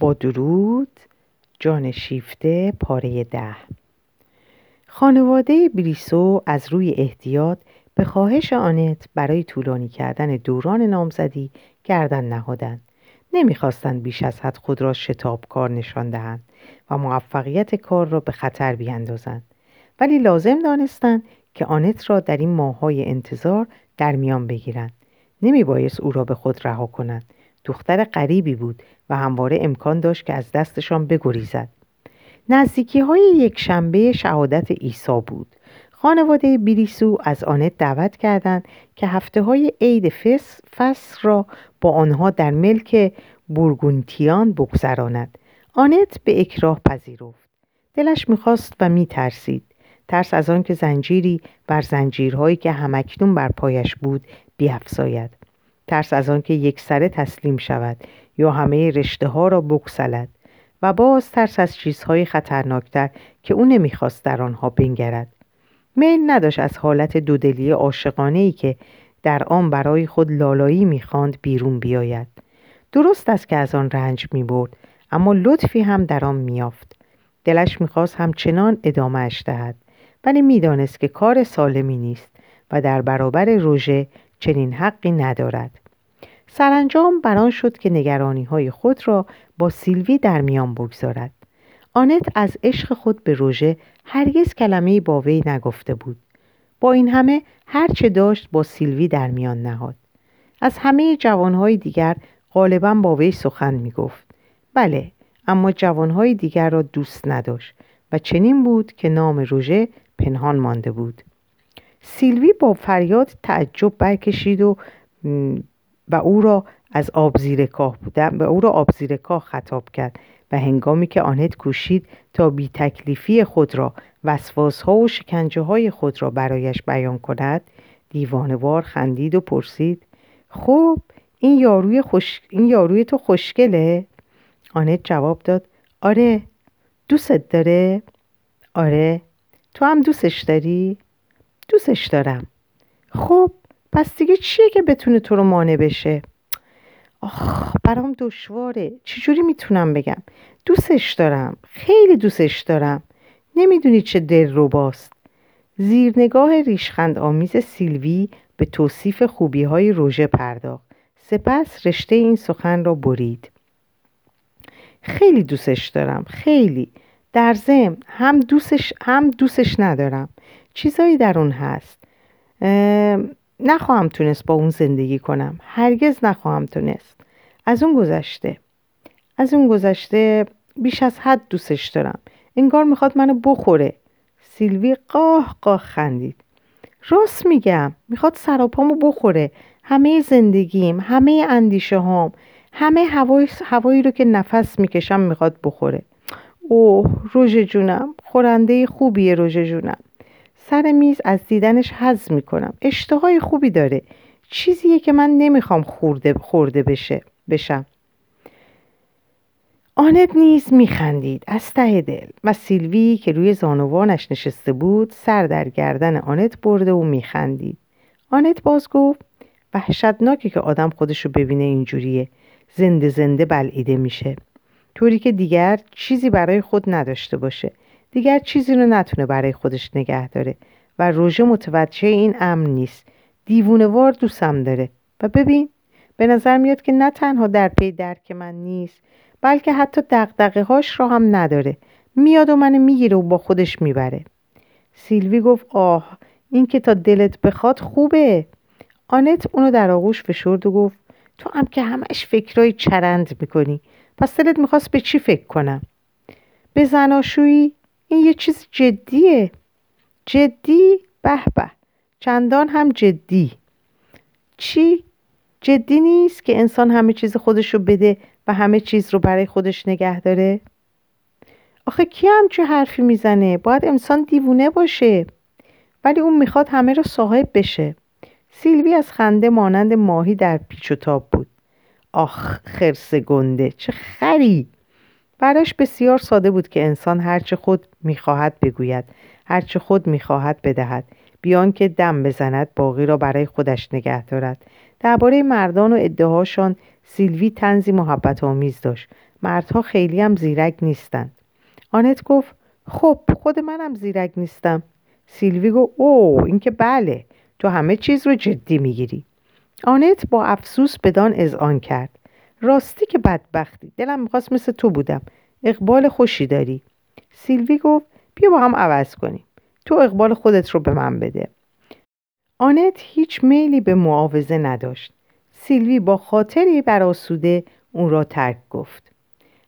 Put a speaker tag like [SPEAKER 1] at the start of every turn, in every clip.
[SPEAKER 1] با درود جان شیفته پاره ده. خانواده بریسو از روی احتیاط به خواهش آنت برای طولانی کردن دوران نامزدی گردن نهادند. نمی‌خواستند بیش از حد خود را کار نشان دهند و موفقیت کار را به خطر بیاندازند. ولی لازم دانستند که آنت را در این ماههای انتظار در میان بگیرند. نمی بایست او را به خود رها کنند. دختر غریبی بود و همواره امکان داشت که از دستشان بگریزد. نزدیکی های یک شنبه شهادت عیسی بود. خانواده بریسو از آنت دعوت کردند که هفته های عید فس, فس را با آنها در ملک بورگونتیان بگذراند. آنت به اکراه پذیرفت. دلش می‌خواست و میترسید. ترس از آنکه زنجیری بر زنجیرهایی که همکنون بر پایش بود بیافزاید. ترس از آنکه یک سره تسلیم شود یا همه رشته ها را بکسلد و باز ترس از چیزهای خطرناکتر که او نمی‌خواست در آنها بنگرد. میل نداشت از حالت دودلی عاشقانه ای که در آن برای خود لالایی می‌خواند بیرون بیاید. درست است که از آن رنج می‌برد اما لطفی هم در آن میافت دلش می‌خواست همچنان ادامهش دهد ولی می‌دانست که کار سالمی نیست و در برابر روژه چنین حقی ندارد. سرانجام بران شد که نگرانی های خود را با سیلوی در میان بگذارد. آنت از عشق خود به روژه هرگز کلمه با وی نگفته بود. با این همه هرچه داشت با سیلوی در میان نهاد. از همه جوانهای دیگر غالبا با وی سخن می گفت بله اما جوانهای دیگر را دوست نداشت و چنین بود که نام روژه پنهان مانده بود. سیلوی با فریاد تعجب برکشید و و او را از آب زیر کاه بودن به او را آب زیر کاه خطاب کرد و هنگامی که آنت کوشید تا بی تکلیفی خود را وسواس ها و شکنجه های خود را برایش بیان کند دیوانوار خندید و پرسید خب این یاروی, خوش... این یاروی تو خوشگله؟ آنت جواب داد آره دوستت داره؟ آره تو هم دوستش داری؟ دوستش دارم. خب پس دیگه چیه که بتونه تو رو مانع بشه؟ آخ برام دشواره. چجوری می‌تونم بگم؟ دوستش دارم. خیلی دوستش دارم. نمی‌دونی چه دل رو باست. زیرنگاه ریشخند آمیز سیلوی به توصیف خوبی های روژه پرداخت. سپس رشته این سخن را برید. خیلی دوستش دارم. خیلی. در ضمن هم دوستش هم دوستش ندارم. چیزایی در اون هست. نخواهم تونست با اون زندگی کنم. هرگز نخواهم تونست. از اون گذشته. از اون گذشته بیش از حد دوستش دارم. انگار می‌خواد منو بخوره. سیلوی قاه قاه خندید. راست میگم می‌خواد سراپامو بخوره. همه زندگیم همه اندیشه هام همه هوای هوایی رو که نفس می‌کشم می‌خواد بخوره. اوه روژه جونم. خورنده خوبیه روژه جونم. سر میز از دیدنش حز می‌کنم. اشتهای خوبی داره. چیزیه که من نمی‌خوام خورده, خورده بشه بشم. آنت نیز میخندید. از ته دل. و سیلوی که روی زانوانش نشسته بود سر در گردن آنت برده و میخندید. آنت باز گفت وحشتناکه که آدم خودشو ببینه اینجوریه. زنده زنده بلعیده میشه. طوری که دیگر چیزی برای خود نداشته باشه. دیگر چیزی رو نتونه برای خودش نگه داره و روژه متوجه این امن نیست. دیوونوار دوستم داره. و ببین به نظر میاد که نه تنها در پی درک من نیست بلکه حتی دقدقه هاش را هم نداره. میاد و منو می‌گیره و با خودش می‌بره. سیلوی گفت آه این که تا دلت بخواد خوبه. آنت اونو در آغوش فشرد و گفت تو هم که همش فکرای چرند می‌کنی. پس دلت می‌خواست به چی فکر کنم؟ به زناشویی این یه چیز جدیه. جدی به به چندان هم جدی. چی؟ جدی نیست که انسان همه چیز خودش رو بده و همه چیز رو برای خودش نگه داره؟ آخه کی چه حرفی می‌زنه؟ باید انسان دیوونه باشه. ولی اون می‌خواد همه رو صاحب بشه. سیلوی از خنده مانند ماهی در پیچ و تاب بود. آخ خرس گنده. چه خری! براش بسیار ساده بود که انسان هرچه خود می‌خواهد بگوید هرچه خود می‌خواهد بدهد. بیان که دم بزند باقی را برای خودش نگه دارد. درباره مردان و ادعاشان سیلوی تنزی محبت آمیز داشت. مردها خیلی هم زیرک نیستند. آنت گفت خب خود منم زیرک نیستم. سیلوی گفت او این که بله تو همه چیز رو جدی می‌گیری. آنت با افسوس بدان اذعان کرد. راستی که بدبختی دلم می‌خواست مثل تو بودم. اقبال خوشی داری. سیلوی گفت بیا با هم عوض کنیم. تو اقبال خودت رو به من بده. آنت هیچ میلی به معاوضه نداشت. سیلوی با خاطری براسوده اون را ترک گفت.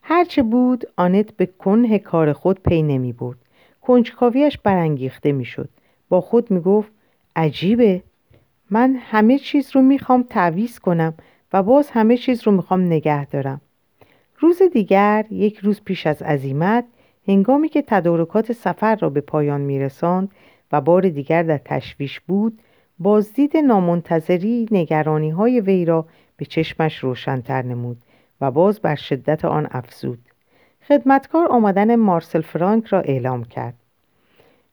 [SPEAKER 1] هرچه بود آنت به کنه کار خود پی نمی برد. کنجکاویش برانگیخته می‌شد با خود می گفت عجیبه. من همه چیز رو می‌خوام تعویز کنم. و باز همه چیز رو می‌خوام نگه دارم. روز دیگر یک روز پیش از عزیمت هنگامی که تدارکات سفر را به پایان میرساند و بار دیگر در تشویش بود بازدید نامنتظری نگرانی های وی را به چشمش روشنتر نمود و باز بر شدت آن افزود. خدمتکار آمدن مارسل فرانک را اعلام کرد.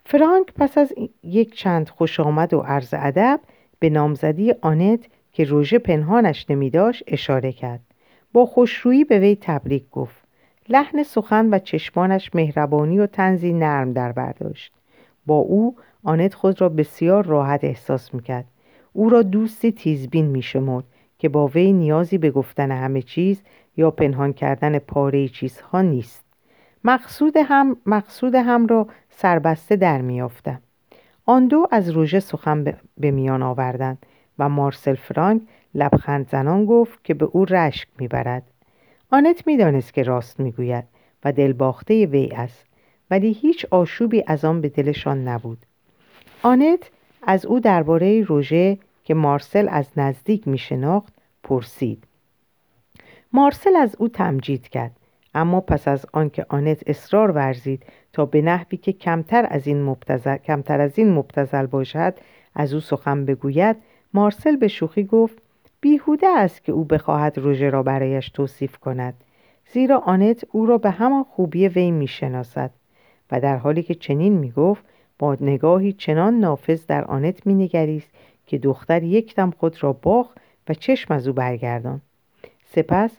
[SPEAKER 1] فرانک پس از یک چند خوش آمد و عرض ادب به نامزدی آنت که روژه پنهانش نمیداشت اشاره کرد. با خوشرویی به وی تبریک گفت. لحن سخن و چشمانش مهربانی و تنزی نرم در برداشت. با او آنت خود را بسیار راحت احساس می‌کرد. او را دوستی تیزبین میشمرد که با وی نیازی به گفتن همه چیز یا پنهان کردن پاره چیزها نیست. مقصود هم, مقصود هم را سربسته در میافتم آن دو از روژه سخن به میان آوردند. و مارسل فرانک لبخند زنان گفت که به او رشک می‌برد. آنت می‌دانست که راست می‌گوید و دلباخته وی است ولی هیچ آشوبی از آن به دلشان نبود. آنت از او درباره روژه که مارسل از نزدیک میشناخت پرسید. مارسل از او تمجید کرد اما پس از آنکه آنت اصرار ورزید تا به نحوی که کمتر از این مبتزل, کمتر از این مبتزل باشد از او سخن بگوید مارسل به شوخی گفت بیهوده است که او بخواهد روژه را برایش توصیف کند. زیرا آنت او را به همان خوبی وی می‌شناسد. و در حالی که چنین می‌گفت با نگاهی چنان نافذ در آنت مینگریست که دختر یکدم خود را باخ و چشم از او برگردان سپس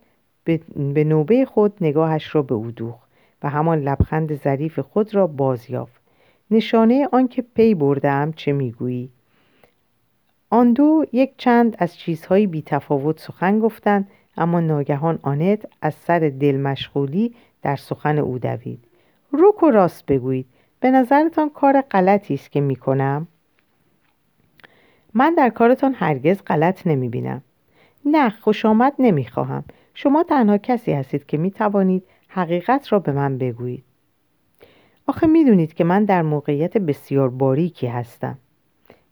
[SPEAKER 1] به نوبه خود نگاهش را به او دوخت و همان لبخند ظریف خود را باز یافت. نشانه آنکه پی بردم چه می‌گویی؟ آن دو یک چند از چیزهای بیتفاوت سخن گفتند اما ناگهان آنت از سر دل مشغولی در سخن او دوید. روک و راست بگویید به نظرتان کار غلطی است که می‌کنم؟ من در کارتان هرگز غلط نمی بینم نه خوش آمد نمی خواهم شما تنها کسی هستید که می توانید حقیقت را به من بگویید. آخه می‌دونید که من در موقعیت بسیار باریکی هستم.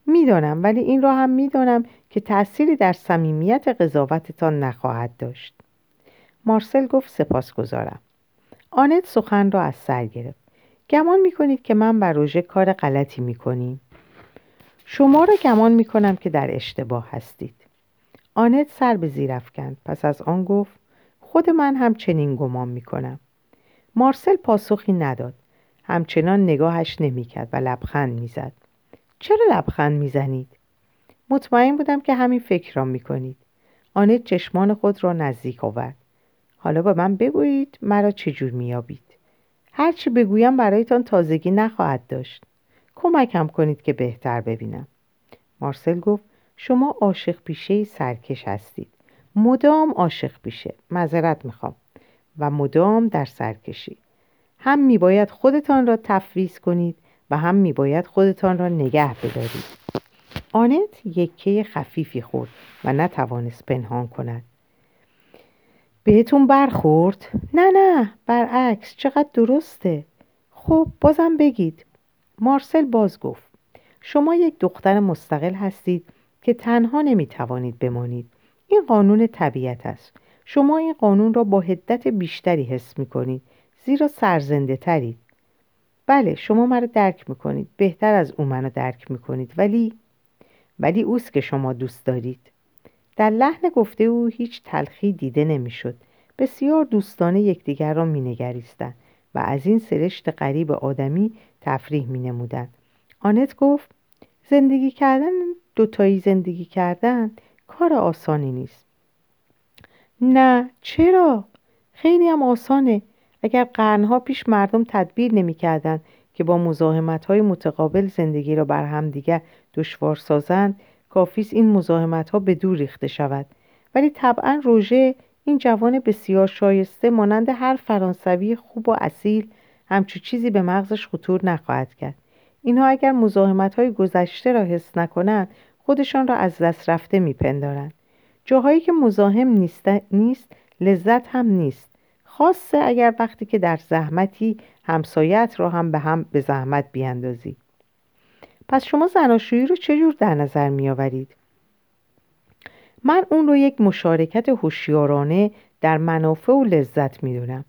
[SPEAKER 1] می‌دانم ولی این را هم می‌دانم که تأثیری در صمیمیت قضاوتتان نخواهد داشت. مارسل گفت سپاس گذارم آنت سخن را از سر گرفت. گمان می‌کنید که من بر روژه کار غلطی می‌کنیم؟ شما را گمان می‌کنم که در اشتباه هستید. آنت سر به زیر افکند. پس از آن گفت خود من هم چنین گمان می‌کنم. مارسل پاسخی نداد. همچنان نگاهش نمی‌کرد و لبخند می‌زد. چرا لبخند می‌زنید؟ مطمئن بودم که همین فکر را می‌کنید. آنت چشمان خود را نزدیک آورد. حالا به من بگویید مرا چجور میابید هرچی بگویم برایتان تازگی نخواهد داشت. کمکم کنید که بهتر ببینم. مارسل گفت شما عاشق پیشه سرکش هستید. مدام عاشق پیشه. معذرت می‌خوام. و مدام در سرکشی. هم میباید خودتان را تفویض کنید و هم میباید خودتان را نگه بدارید. آنت یکه خفیفی خورد و نتوانست پنهان کند. بهتون برخورد؟ نه نه برعکس چقدر درسته. خب بازم بگید. مارسل باز گفت. شما یک دختر مستقل هستید که تنها نمی‌توانید بمانید. این قانون طبیعت است. شما این قانون را با حدت بیشتری حس می‌کنید زیرا سرزنده ترید. بله شما مرا درک می‌کنید. بهتر از او منو درک می‌کنید. ولی ولی اوست که شما دوست دارید. در لحن گفته او هیچ تلخی دیده نمی‌شد. بسیار دوستانه یکدیگر را مینگریستند و از این سرشت غریب آدمی تفریح مینمودند. آنت گفت زندگی کردن دوتایی زندگی کردن کار آسانی نیست. نه چرا؟ خیلی هم آسانه. اگر قرنها پیش مردم تدبیر نمی‌کردند که با مزاحمت های متقابل زندگی را بر همدیگر دشوار سازند کافیست این مزاحمت ها به دور ریخته شود. ولی طبعا روژه این جوان بسیار شایسته مانند هر فرانسوی خوب و اصیل همچو چیزی به مغزش خطور نخواهد کرد. اینها اگر مزاحمت های گذشته را حس نکنند خودشان را از دست رفته میپندارند. جاهایی که مزاحم نیست لذت هم نیست. خاصه اگر وقتی که در زحمتی همسایت را هم به هم به زحمت بیاندازی پس شما زناشویی رو چجور در نظر می آورید؟ من اون رو یک مشارکت هوشیارانه در منافع و لذت می‌دونم.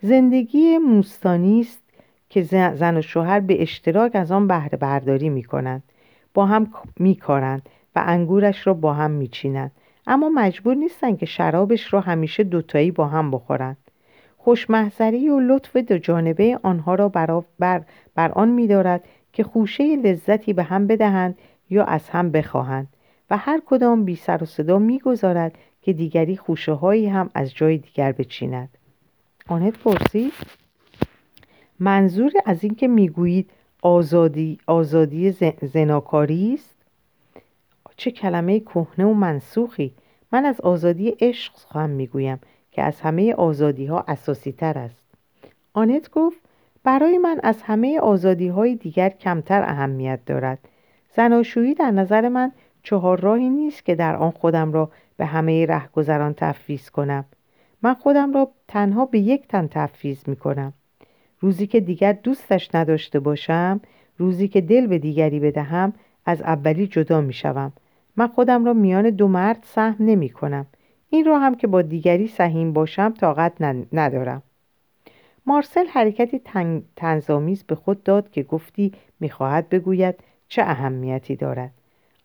[SPEAKER 1] زندگی موستانی است که زن و شوهر به اشتراک از آن بهره برداری می کنند با هم میکارند و انگورش را با هم میچینند. اما مجبور نیستند که شرابش را همیشه دوتایی با هم بخورند. خوشمحضری و لطف دو جانبه آنها را بر, بر, آن میدارد که خوشه لذتی به هم بدهند یا از هم بخواهند و هر کدام بی سر و صدا می‌گذارد که دیگری خوشه هایی هم از جای دیگر بچیند. آنت پرسید منظور از اینکه می‌گویید آزادی آزادی زناکاری است؟ چه کلمه کهنه و منسوخی. من از آزادی عشق هم می‌گویم. که از همه آزادی ها اساسی تر است. آنت گفت برای من از همه آزادی های دیگر کمتر اهمیت دارد. زناشویی در نظر من چهار راهی نیست که در آن خودم را به همه رهگذران تفویض کنم. من خودم را تنها به یک تن تفویض می کنم. روزی که دیگر دوستش نداشته باشم روزی که دل به دیگری بدهم از اولی جدا می شوم. من خودم را میان دو مرد سهم نمی کنم. این را هم که با دیگری سهیم باشم طاقت ندارم. مارسل حرکتی تنظامیز به خود داد که گفتی می‌خواهد بگوید چه اهمیتی دارد.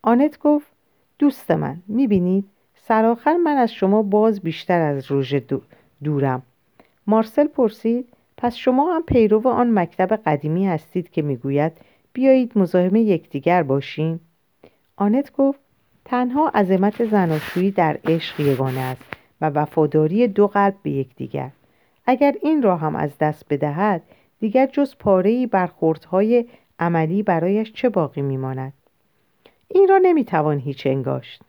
[SPEAKER 1] آنت گفت دوست من می‌بینید؟ سرآخر من از شما باز بیشتر از روژه دورم. مارسل پرسید پس شما هم پیرو آن مکتب قدیمی هستید که می‌گوید بیایید مزاحم یکدیگر باشیم؟ آنت گفت تنها عظمت زناشویی در عشق یگانه است و وفاداری دو قلب به یکدیگر. اگر این را هم از دست بدهد دیگر جز پاره برخوردهای عملی برایش چه باقی میماند؟ این را نمی‌توان هیچ انگاشت.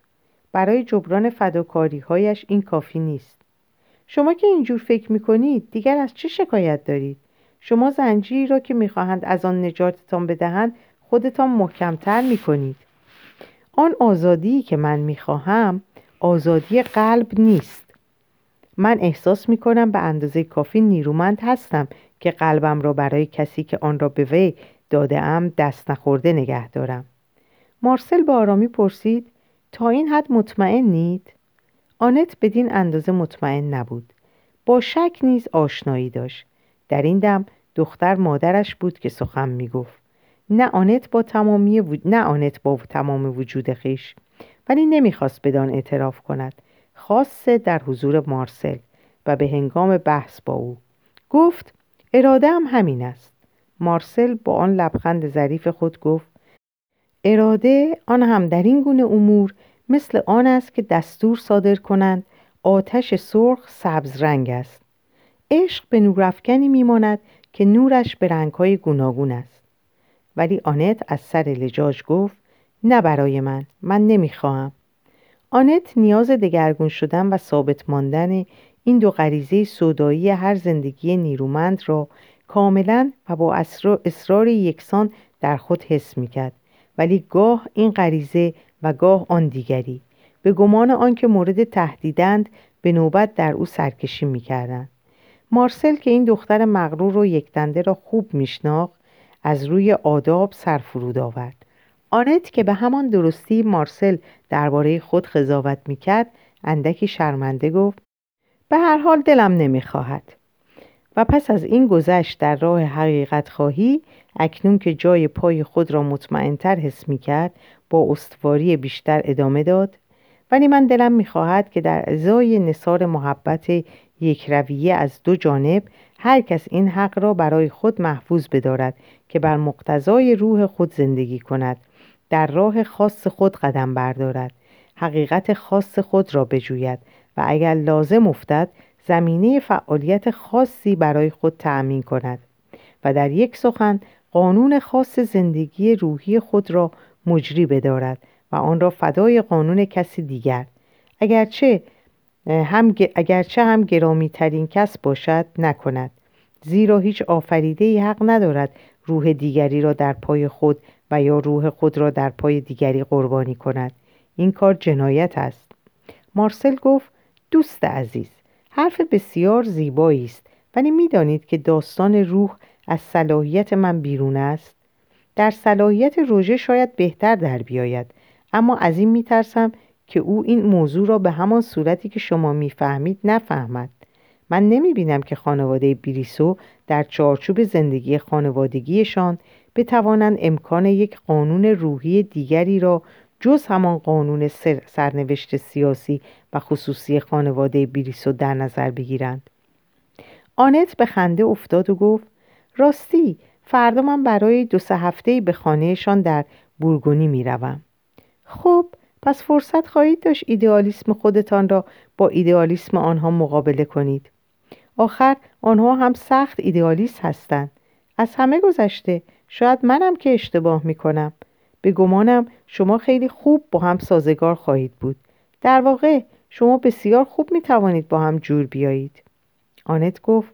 [SPEAKER 1] برای جبران فداکاریهایش این کافی نیست. شما که اینجور فکر می‌کنید دیگر از چه شکایت دارید؟ شما زنجیری را که می‌خواهند از آن نجاتتان بدهند خودتان محکمتر می‌کنید. آن آزادی که من می‌خواهم آزادی قلب نیست. من احساس می‌کنم به اندازه کافی نیرومند هستم که قلبم را برای کسی که آن را به وی داده ام دست نخورده نگه دارم. مارسل با آرامی پرسید تا این حد مطمئنید؟ آنت بدین اندازه مطمئن نبود. با شک نیز آشنایی داشت. در این دم دختر مادرش بود که سخن می‌گفت. نه آنت با تمامی نه آنت با تمام وجود خیش ولی نمی‌خواست بدان اعتراف کند. خاصه در حضور مارسل و به هنگام بحث با او. گفت اراده هم همین است. مارسل با آن لبخند ظریف خود گفت اراده آن هم در این گونه امور مثل آن است که دستور صادر کنند آتش سرخ سبز رنگ است. عشق به نورافکنی میماند که نورش به رنگهای گوناگون است. ولی آنت از سر لجاج گفت نه برای من من نمی‌خواهم. آنت نیاز دگرگون شدن و ثابت ماندن این دو غریزه صدایی هر زندگی نیرومند را کاملا و با اصرار یکسان در خود حس می‌کرد. ولی گاه این غریزه و گاه آن دیگری به گمان آنکه مورد تهدیدند به نوبت در او سرکشی می‌کردند. مارسل که این دختر مغرور و یکدنده را خوب میشناخت از روی آداب سرفرود آورد. آنت که به همان درستی مارسل درباره خود قضاوت می‌کرد اندکی شرمنده گفت به هر حال دلم نمی‌خواهد. و پس از این گذشت در راه حقیقت خواهی اکنون که جای پای خود را مطمئنتر حس می کرد با استواری بیشتر ادامه داد ولی من دلم می‌خواهد که در ازای نصار محبت یک رویه از دو جانب هر کس این حق را برای خود محفوظ بدارد که بر مقتضای روح خود زندگی کند. در راه خاص خود قدم بردارد. حقیقت خاص خود را بجوید و اگر لازم افتد زمینه فعالیت خاصی برای خود تأمین کند و در یک سخن قانون خاص زندگی روحی خود را مجری بدارد و آن را فدای قانون کسی دیگر. اگرچه هم, اگرچه هم گرامی ترین کس باشد نکند. زیرا هیچ آفریده ای حق ندارد روح دیگری را در پای خود و یا روح خود را در پای دیگری قربانی کند. این کار جنایت است. مارسل گفت دوست عزیز حرف بسیار زیبایی است. ولی می‌دانید که داستان روح از صلاحیت من بیرون است؟ در صلاحیت روژه شاید بهتر در بیاید. اما از این میترسم که او این موضوع را به همان صورتی که شما می‌فهمید نفهمد. من نمی بینم که خانواده بریسو در چارچوب زندگی خانوادگیشان بتوانند امکان یک قانون روحی دیگری را جز همان قانون سرنوشت سیاسی و خصوصی خانواده بریسو در نظر بگیرند. آنت به خنده افتاد و گفت راستی فردا من برای دو سه هفته به خانهشان در بورگونی می روم. خب؟ پس فرصت خواهید داشت ایدئالیسم خودتان را با ایدئالیسم آنها مقابله کنید. آخر آنها هم سخت ایدئالیست هستند. از همه گذشته شاید منم که اشتباه می کنم به گمانم شما خیلی خوب با هم سازگار خواهید بود. در واقع شما بسیار خوب می توانید با هم جور بیایید. آنت گفت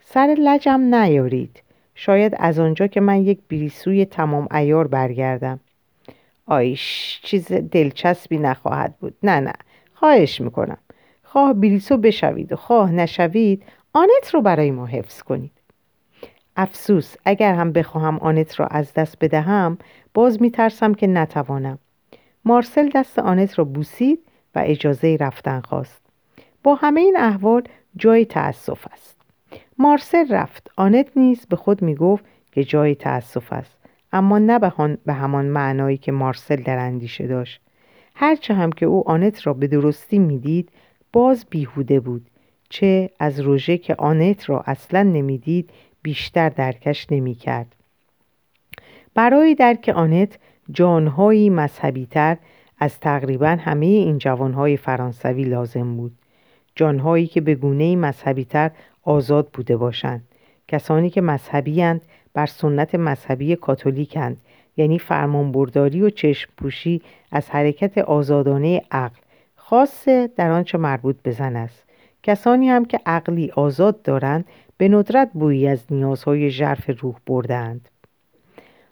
[SPEAKER 1] سر لجم نیارید. شاید از آنجا که من یک بریسوی تمام ایار برگردم. آیش چیز دلچسبی نخواهد بود. نه نه خواهش می‌کنم. خواه بریسو بشوید و خواه نشوید آنت رو برای ما حفظ کنید. افسوس اگر هم بخواهم آنت را از دست بدهم باز میترسم که نتوانم. مارسل دست آنت را بوسید و اجازه رفتن خواست. با همه این احوال جای تأسف است. مارسل رفت. آنت نیز به خود می‌گفت که جای تأسف است. اما نه به همان معنایی که مارسل در اندیشه داشت. هرچه هم که او آنت را به درستی می‌دید باز بیهوده بود چه از روژه که آنت را اصلا نمی‌دید بیشتر درکش نمی‌کرد. برای درک آنت جانهایی مذهبی تر از تقریبا همه این جوانهای فرانسوی لازم بود. جانهایی که به گونه مذهبی تر آزاد بوده باشند. کسانی که مذهبی بر سنت مذهبی کاتولیکند یعنی فرمانبرداری و چشم پوشی از حرکت آزادانه عقل خاصه در آنچه مربوط به است. کسانی هم که عقلی آزاد دارند به ندرت بویی از نیازهای ژرف روح بردند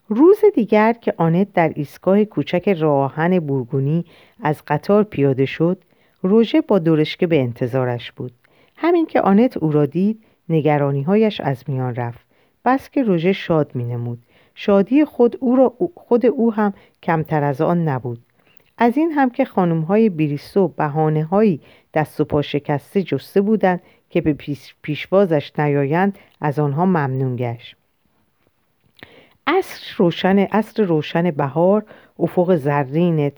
[SPEAKER 1] روز دیگر که آنت در ایستگاه کوچک راهن بورگونی از قطار پیاده شد روژه با دورشکه به انتظارش بود. همین که آنت او را دید نگرانیهایش از میان رفت. بس که روژه شاد می نمود شادی خود او, را خود او هم کمتر از آن نبود. از این هم که خانم های بریستو بحانه هایی دست و پا شکسته جسته بودند که به پیشوازش نیایند از آنها ممنون گشت. عصر روشن عصر روشن بهار افق زرین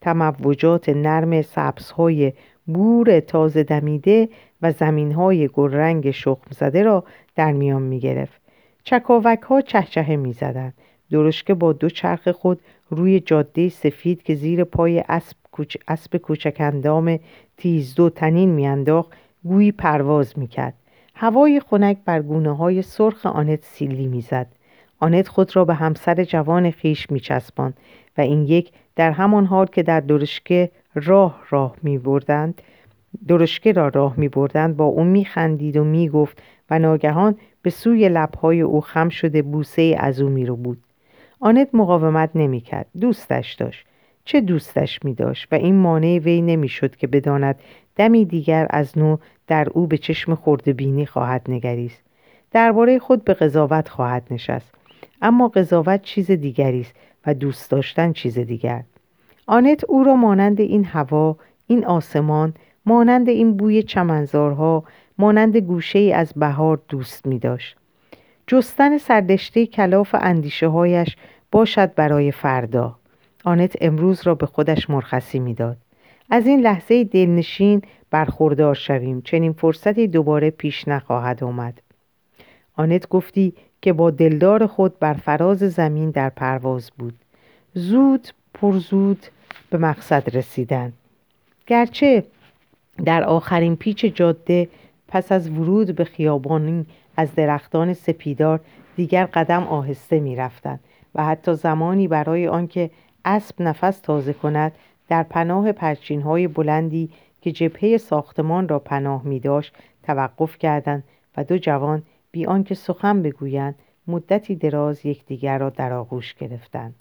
[SPEAKER 1] تموجات نرم سبزهای بور تازه دمیده و زمینهای گلرنگ شخم زده را در میان می گرفت. چکاوک ها چهچه می زدن. درشکه با دو چرخ خود روی جاده سفید که زیر پای اسب, کوچ... اسب کوچک اندام تیز دو تنین میانداخت گویی پرواز می‌کرد هوای خنک بر گونه های سرخ آنت سیلی می‌زد آنت خود را به همسر جوان خیش میچسباند و این یک در همان حال که در درشکه راه راه می بردند درشکه را راه می بردند با او می خندید و می گفت و ناگهان به سوی لبهای او خم شده بوسه از او می رو بود. آنت مقاومت نمی کرد دوستش داشت. چه دوستش می داشت و این مانع وی نمی شد که بداند دمی دیگر از نو در او به چشم بینی خواهد نگریست. درباره خود به قضاوت خواهد نشست. اما قضاوت چیز دیگری است و دوست داشتن چیز دیگر. آنت او را مانند این هوا این آسمان مانند این بوی چمنزارها مانند گوشه ای از بهار دوست می داشت. جستن سردشته کلاف اندیشه هایش باشد برای فردا. آنت امروز را به خودش مرخصی می‌داد. از این لحظه دلنشین برخوردار شویم. چنین فرصتی دوباره پیش نخواهد آمد. آنت گفتی که با دلدار خود بر فراز زمین در پرواز بود. زود پرزود به مقصد رسیدن. گرچه در آخرین پیچ جاده پس از ورود به خیابانی از درختان سپیدار دیگر قدم آهسته می رفتن و حتی زمانی برای آنکه اسب نفس تازه کند در پناه پرچین های بلندی که جبهه ساختمان را پناه می داشت توقف کردند و دو جوان بی آنکه سخن بگویند مدتی دراز یکدیگر را در آغوش گرفتند.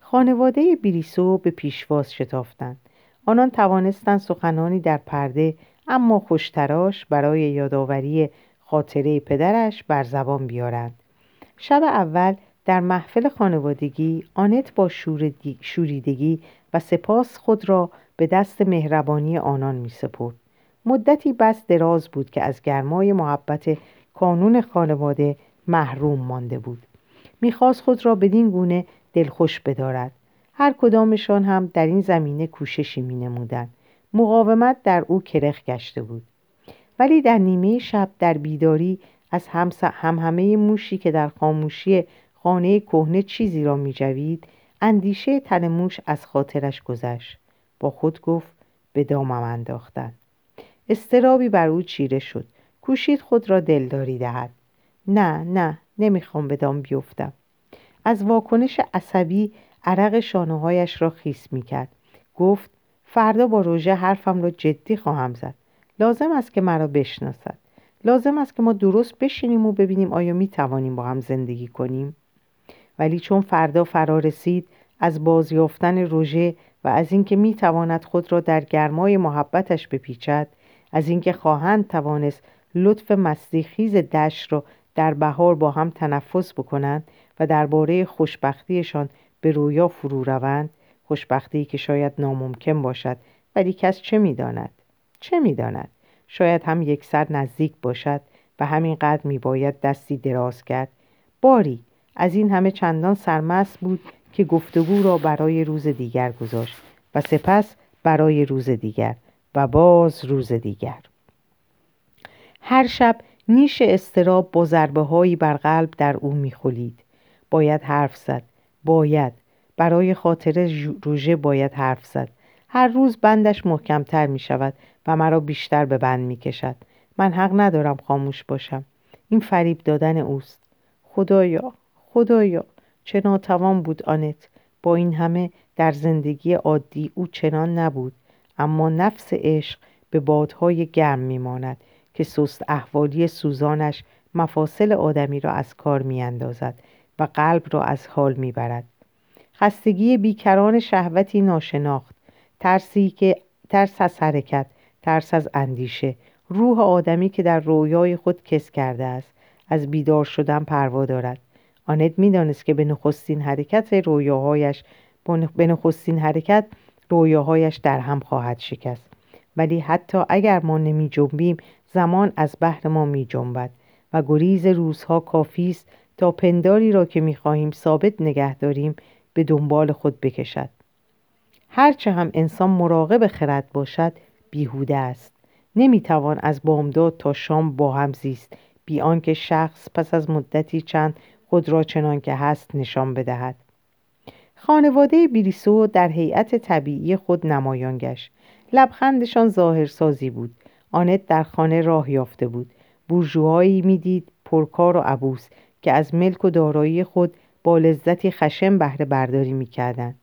[SPEAKER 1] خانواده بریسو به پیشواز شتافتند. آنان توانستند سخنانی در پرده اما خوشتراش برای یادآوری خاطره پدرش بر زبان بیارند. شب اول در محفل خانوادگی آنت با شوریدگی و سپاس خود را به دست مهربانی آنان می سپرد. مدتی بس دراز بود که از گرمای محبت کانون خانواده محروم مانده بود. می‌خواست خود را بدین گونه دلخوش بدارد. هر کدامشان هم در این زمینه کوششی می نمودن. مقاومت در او کرخ گشته بود. ولی در نیمه شب در بیداری از هم, همه موشی که در خاموشی خانه کهنه چیزی را می جوید اندیشه تن موش از خاطرش گذشت. با خود گفت به دامم انداختن. استرابی بر او چیره شد. کوشید خود را دلداری دهد. نه نه نمی‌خوام به دام بیفتم. از واکنش عصبی عرق شانههایش را خیس می‌کرد. گفت فردا با روژه حرفم را جدی خواهم زد. لازم است که مرا بشناسد. لازم است که ما درست بشینیم و ببینیم آیا می توانیم با هم زندگی کنیم؟ ولی چون فردا فرا رسید از بازیافتن روژه و از اینکه می تواند خود را در گرمای محبتش بپیچد از اینکه خواهند توانست لطف مستی خیز دشت را در بهار با هم تنفس بکنند و درباره خوشبختیشان به رویا فرو روند. خوشبختی که شاید ناممکن باشد ولی کس چه می‌داند؟ چه می‌داند؟ شاید هم یک سر نزدیک باشد و همینقدر میباید دستی دراز کرد. باری از این همه چندان سرمست بود که گفتگو را برای روز دیگر گذاشت و سپس برای روز دیگر و باز روز دیگر. هر شب نیش استراب با ضربه هایی بر قلب در او میخولید. باید حرف زد. باید. برای خاطر روژه باید حرف زد. هر روز بندش محکمتر می شود و مرا بیشتر به بند می کشد من حق ندارم خاموش باشم. این فریب دادن اوست. خدایا خدایا چه ناتوان بود آنت. با این همه در زندگی عادی او چنان نبود. اما نفس عشق به بادهای گرم میماند که سست احوالی سوزانش مفاصل آدمی را از کار میاندازد. و قلب را از حال می‌برد. خستگی بیکران شهوتی ناشناخت. ترسی که ترس از حرکت ترس از اندیشه. روح آدمی که در رویای خود کس کرده است از بیدار شدن پروا دارد. آنت می‌دانست که به نخستین حرکت رویاهایش به نخستین حرکت رویاهایش در هم خواهد شکست. ولی حتی اگر ما نمی جنبیم زمان از بحر ما می جنبد و گریز روزها کافی است تا پنداری را که می خواهیم ثابت نگه داریم به دنبال خود بکشد. هرچه هم انسان مراقب خرد باشد بیهوده است. نمی‌توان از بامداد تا شام با هم زیست بی آنکه شخص پس از مدتی چند خود را چنان که هست نشان بدهد. خانواده بیریسو در هیئت طبیعی خود نمایان گشت. لبخندشان ظاهرسازی بود. آنت در خانه راه یافته بود. بورژوهایی می‌دید پرکار و عبوس. که از ملک و دارایی خود با لذتی خشم بهره برداری می‌کردند.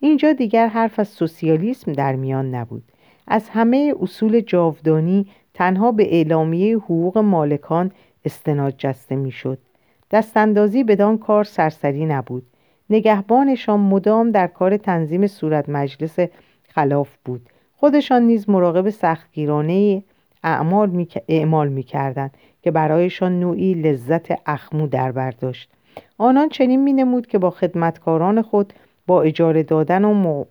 [SPEAKER 1] اینجا دیگر حرف از سوسیالیسم در میان نبود. از همه اصول جاودانی تنها به اعلامیه حقوق مالکان استناد جسته می‌شد. دستاندازی بدان کار سرسری نبود. نگهبانشان مدام در کار تنظیم صورت مجلس خلاف بود. خودشان نیز مراقب سختگیرانه اعمال می... اعمال می که برایشان نوعی لذت اخمو در برداشت آنان چنین می نمود که با خدمتکاران خود با اجاره دادن و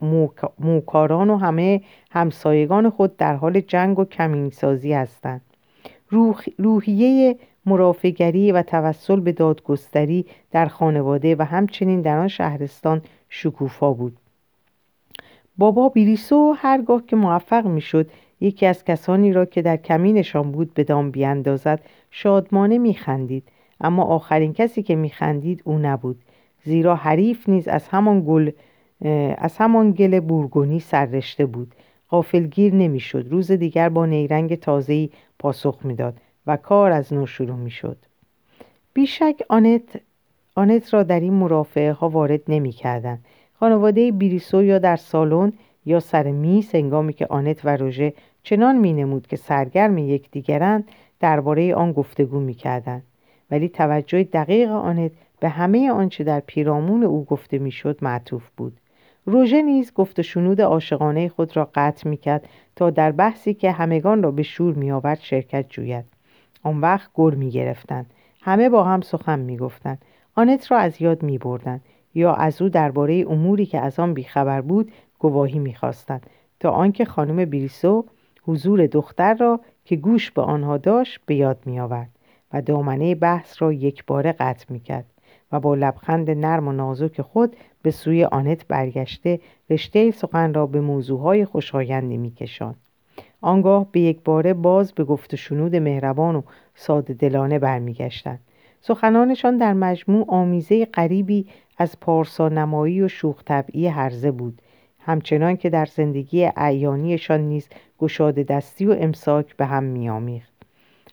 [SPEAKER 1] موکاران و همه همسایگان خود در حال جنگ و کمینسازی هستند. روح... روحیه مرافگری و توسل به دادگستری در خانواده و همچنین در آن شهرستان شکوفا بود. بابا بیریسو هرگاه که موفق می‌شد یکی از کسانی را که در کمینشان بود به دام بیاندازد شادمانه میخندید. اما آخرین کسی که میخندید او نبود. زیرا حریف نیز از همان گل از همان گل بورگونی سررشته بود. غافلگیر نمی‌شد. روز دیگر با نیرنگ تازه‌ای پاسخ می‌داد و کار از نو شروع می‌شد. بیشک آنت آنت را در این مرافعه ها وارد نمی کردن. خانواده بیریسو یا در سالن یا سر میز هنگامی که آنت و روژه چنان می نمود که سرگرم یکدیگرند درباره آن گفتگو می کردن. ولی توجه دقیق آنت به همه آنچه در پیرامون او گفته می‌شد معطوف بود. روژه نیز گفت و شنود عاشقانه خود را قطع می کرد تا در بحثی که همگان را به شور می آورد شرکت جوید. آن وقت گر می گرفتند همه با هم سخن می گفتند آنت را از یاد می بردن یا از او درباره اموری که از آن بیخبر بود گواهی می‌خواستند. تا آنکه خانم بریسو حضور دختر را که گوش به آنها داشت به یاد می آورد و دامنه بحث را یک باره قطع می کرد و با لبخند نرم و نازک خود به سوی آنت برگشته رشته سخن را به موضوعهای خوشایندی میکشاند. آنگاه به یک باره باز به گفت شنود مهربان و ساده دلانه برمیگشتند. سخنانشان در مجموع آمیزه غریبی از پارسا نمایی و شوخ طبعی هرزه بود. همچنان که در زندگی اعیانیشان نیز گشاد دستی و امساک به هم میآمیخت.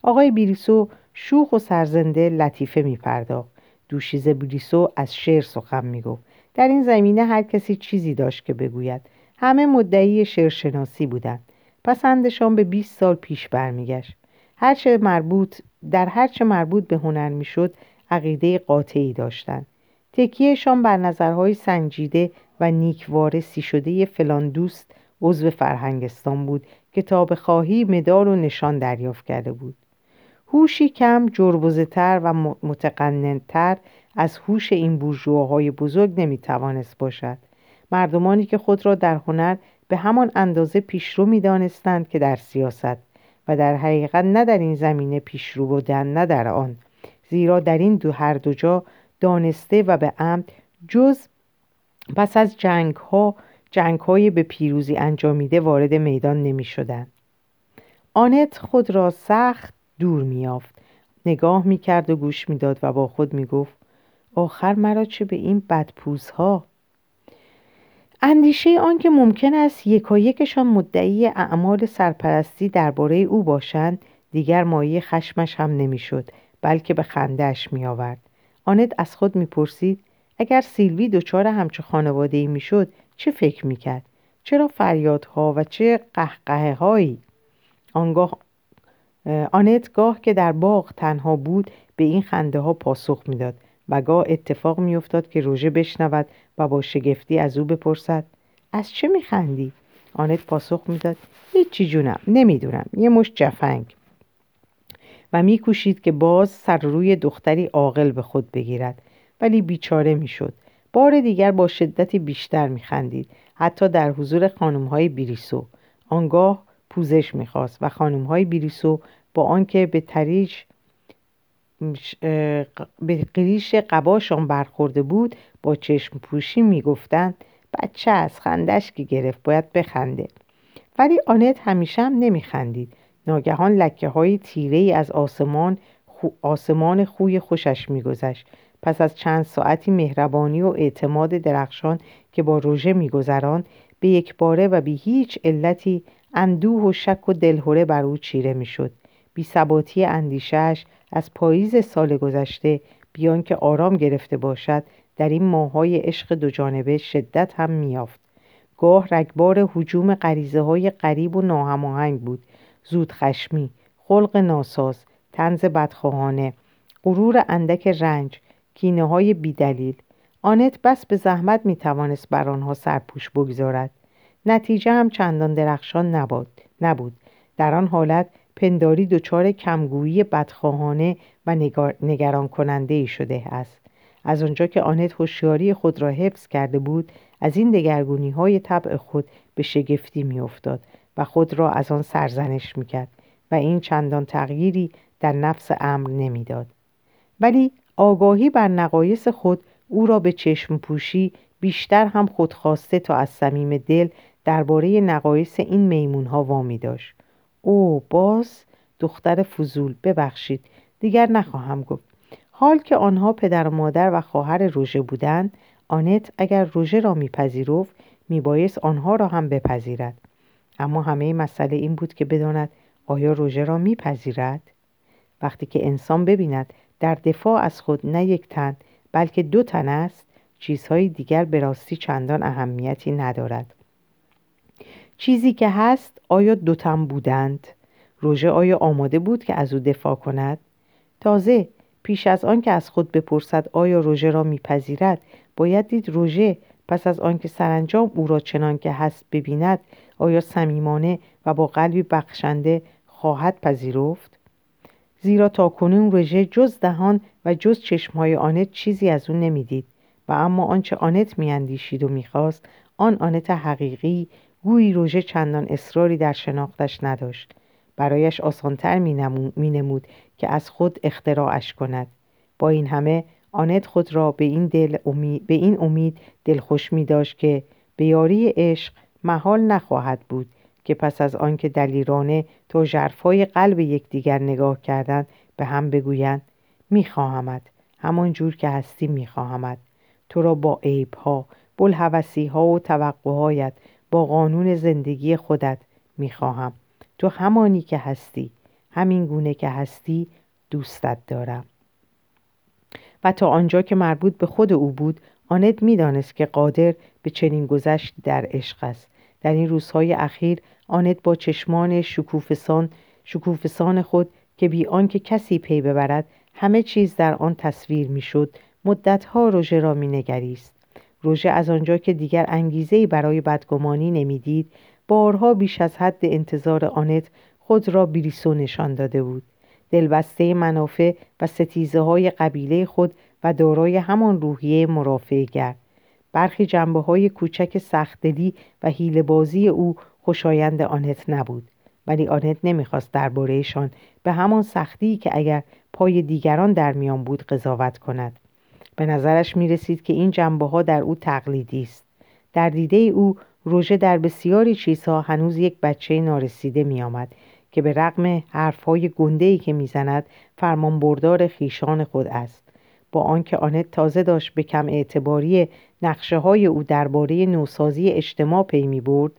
[SPEAKER 1] آقای بیریسو شوخ و سرزنده لطیفه میپرداخت. دوشیزه بیریسو از شعر سخن می‌گفت. در این زمینه هر کسی چیزی داشت که بگوید. همه مدعی شعرشناسی بودند. پسندشان به 20 سال پیش برمیگشت. هرچه مربوط در هرچه مربوط به هنر می‌شد عقیده قاطعی داشتند. تکیهشان بر نظرهای سنجیده و نیکوارسی شده فلان دوست عضو فرهنگستان بود که تا به خواهی مدال و نشان دریافت کرده بود. هوشی کم تر و متقننتر از هوش این بورژواهای بزرگ نمی‌توانست باشد. مردمانی که خود را در هنر به همان اندازه پیشرو می‌دانستند که در سیاست و در حقیقت نه در این زمینه پیشرو بودن نه در آن. زیرا در این دو هر دو جا دانسته و به عمد جز پس از جنگ ها جنگ های به پیروزی انجامیده وارد میدان نمی شدن. آنت خود را سخت دور میافت نگاه می کرد و گوش می‌داد و با خود می گفت آخر مرا چه به این بدپوزها؟ اندیشه آن که ممکن است یکایکشان مدعی اعمال سرپرستی درباره او باشند دیگر مایه خشمش هم نمی‌شد بلکه به خندهاش می آورد آنت از خود می‌پرسید اگر سیلوی دچار همچه خانواده ای می‌شد چه فکر می‌کرد؟ چرا فریادها و چه قهقه هایی آنگاه آنت گاه که در باغ تنها بود به این خنده ها پاسخ می‌داد و گاه اتفاق میافتاد که روژه بشنود و با شگفتی از او بپرسد از چه میخندی؟ آنت پاسخ می‌داد هیچی جونم نمی‌دونم یه مش جفنگ. و میکوشید که باز سر روی دختری عاقل به خود بگیرد. ولی بیچاره می‌شد. بار دیگر با شدت بیشتر میخندید حتی در حضور خانمهای بیریسو. آنگاه پوزش می‌خواست و خانمهای بیریسو با آنکه به تریج به قریش قباشان برخورده بود با چشم پوشی می‌گفتند بچه از خندش که گرفت باید بخنده. ولی آنت همیشه هم نمیخندید. ناگهان لکه های تیره ای از آسمان آسمان خوی خوشش میگذشت. پس از چند ساعتی مهربانی و اعتماد درخشان که با روژه میگذران به یک باره و بی هیچ علتی اندوه و شک و دلهوره بر او چیره می‌شد. ثباتی اندیشهش از پاییز سال گذشته بیان که آرام گرفته باشد در این ماهای عشق دو جانبه شدت هم میافت گاه رگبار حجوم غریزه های قریب و ناهماهنگ بود. زود خشمی خلق ناساز تنز بدخواهانه غرور اندک رنج کینه های بیدلیل. آنت بس به زحمت می توانست بر آنها سرپوش بگذارد. نتیجه هم چندان درخشان نبود نبود. در آن حالت پنداری دچار کمگویی بدخواهانه و نگران کننده ای شده است. از آنجا که آنت هوشیاری خود را حفظ کرده بود از این دگرگونی های طبع خود به شگفتی میافتاد و خود را از آن سرزنش می‌کرد و این چندان تغییری در نفس امر نمی‌داد. ولی آگاهی بر نقایص خود او را به چشم پوشی بیشتر هم خودخواسته تا از صمیم دل درباره نقایص این میمون ها وامی داشت. او باز دختر فضول ببخشید دیگر نخواهم گفت. حال که آنها پدر و مادر و خواهر روژه بودند آنت اگر روژه را میپذیرفت میبایست آنها را هم بپذیرد. اما همه مسئله این بود که بداند آیا روژه را میپذیرد؟ وقتی که انسان ببیند در دفاع از خود نه یک تن بلکه دو تن است چیزهای دیگر به راستی چندان اهمیتی ندارد. چیزی که هست آیا دو تن بودند؟ روژه آیا آماده بود که از او دفاع کند؟ تازه پیش از آن که از خود بپرسد آیا روژه را میپذیرد باید دید روژه پس از آنکه سرانجام او را چنان که هست ببیند آیا صمیمانه و با قلبی بخشنده خواهد پذیرفت؟ زیرا تا کنون رژه جز دهان و جز چشمهای آنت چیزی از او نمی‌دید. و اما آنچه آنت میاندیشید و می‌خواست آن آنت حقیقی گویی روژه چندان اصراری در شناختش نداشت. برایش آسانتر می نمود که از خود اختراعش کند. با این همه آنت خود را به این, دل امید، به این امید دلخوش می داشت که به یاری عشق محال نخواهد بود. که پس از آنکه دلیرانه تا ژرفای قلب یکدیگر نگاه کردند به هم بگویند میخواهمد همان جور که هستی میخواهمد تو را با عیبها بلحوثی ها و توقعهایت با قانون زندگی خودت می‌خواهم. تو همانی که هستی. همین گونه که هستی دوستت دارم. و تا آنجا که مربوط به خود او بود آنت می‌دانست که قادر به چنین گذشت در عشق است. در این روزهای اخیر آنت با چشمان شکوفسان شکوفسان خود که بی آنکه کسی پی ببرد همه چیز در آن تصویر می‌شد. مدتها روژه را مینگریست. روژه از آنجا که دیگر انگیزهای برای بدگمانی نمی‌دید بارها بیش از حد انتظار آنت خود را بریسو نشان داده بود. دلبسته منافع و ستیزه های قبیله خود و دارای همان روحیه مرافعگر. برخی جنبه های کوچک سختدلی و بازی او خوشایند آنت نبود. ولی آنت نمی‌خواست دربارهشان به همان سختی که اگر پای دیگران در میان بود قضاوت کند. به نظرش می رسید که این جنبه ها در او تقلیدی است. در دیده او روژه در بسیاری چیزها هنوز یک بچه نارسیده می آمد که به رغم حرفهای گندهی که می‌زند فرمانبردار خیشان خود است. با آنکه آنت تازه داشت به کم اعتباری نقشه های او درباره نوسازی اجتماع پی می برد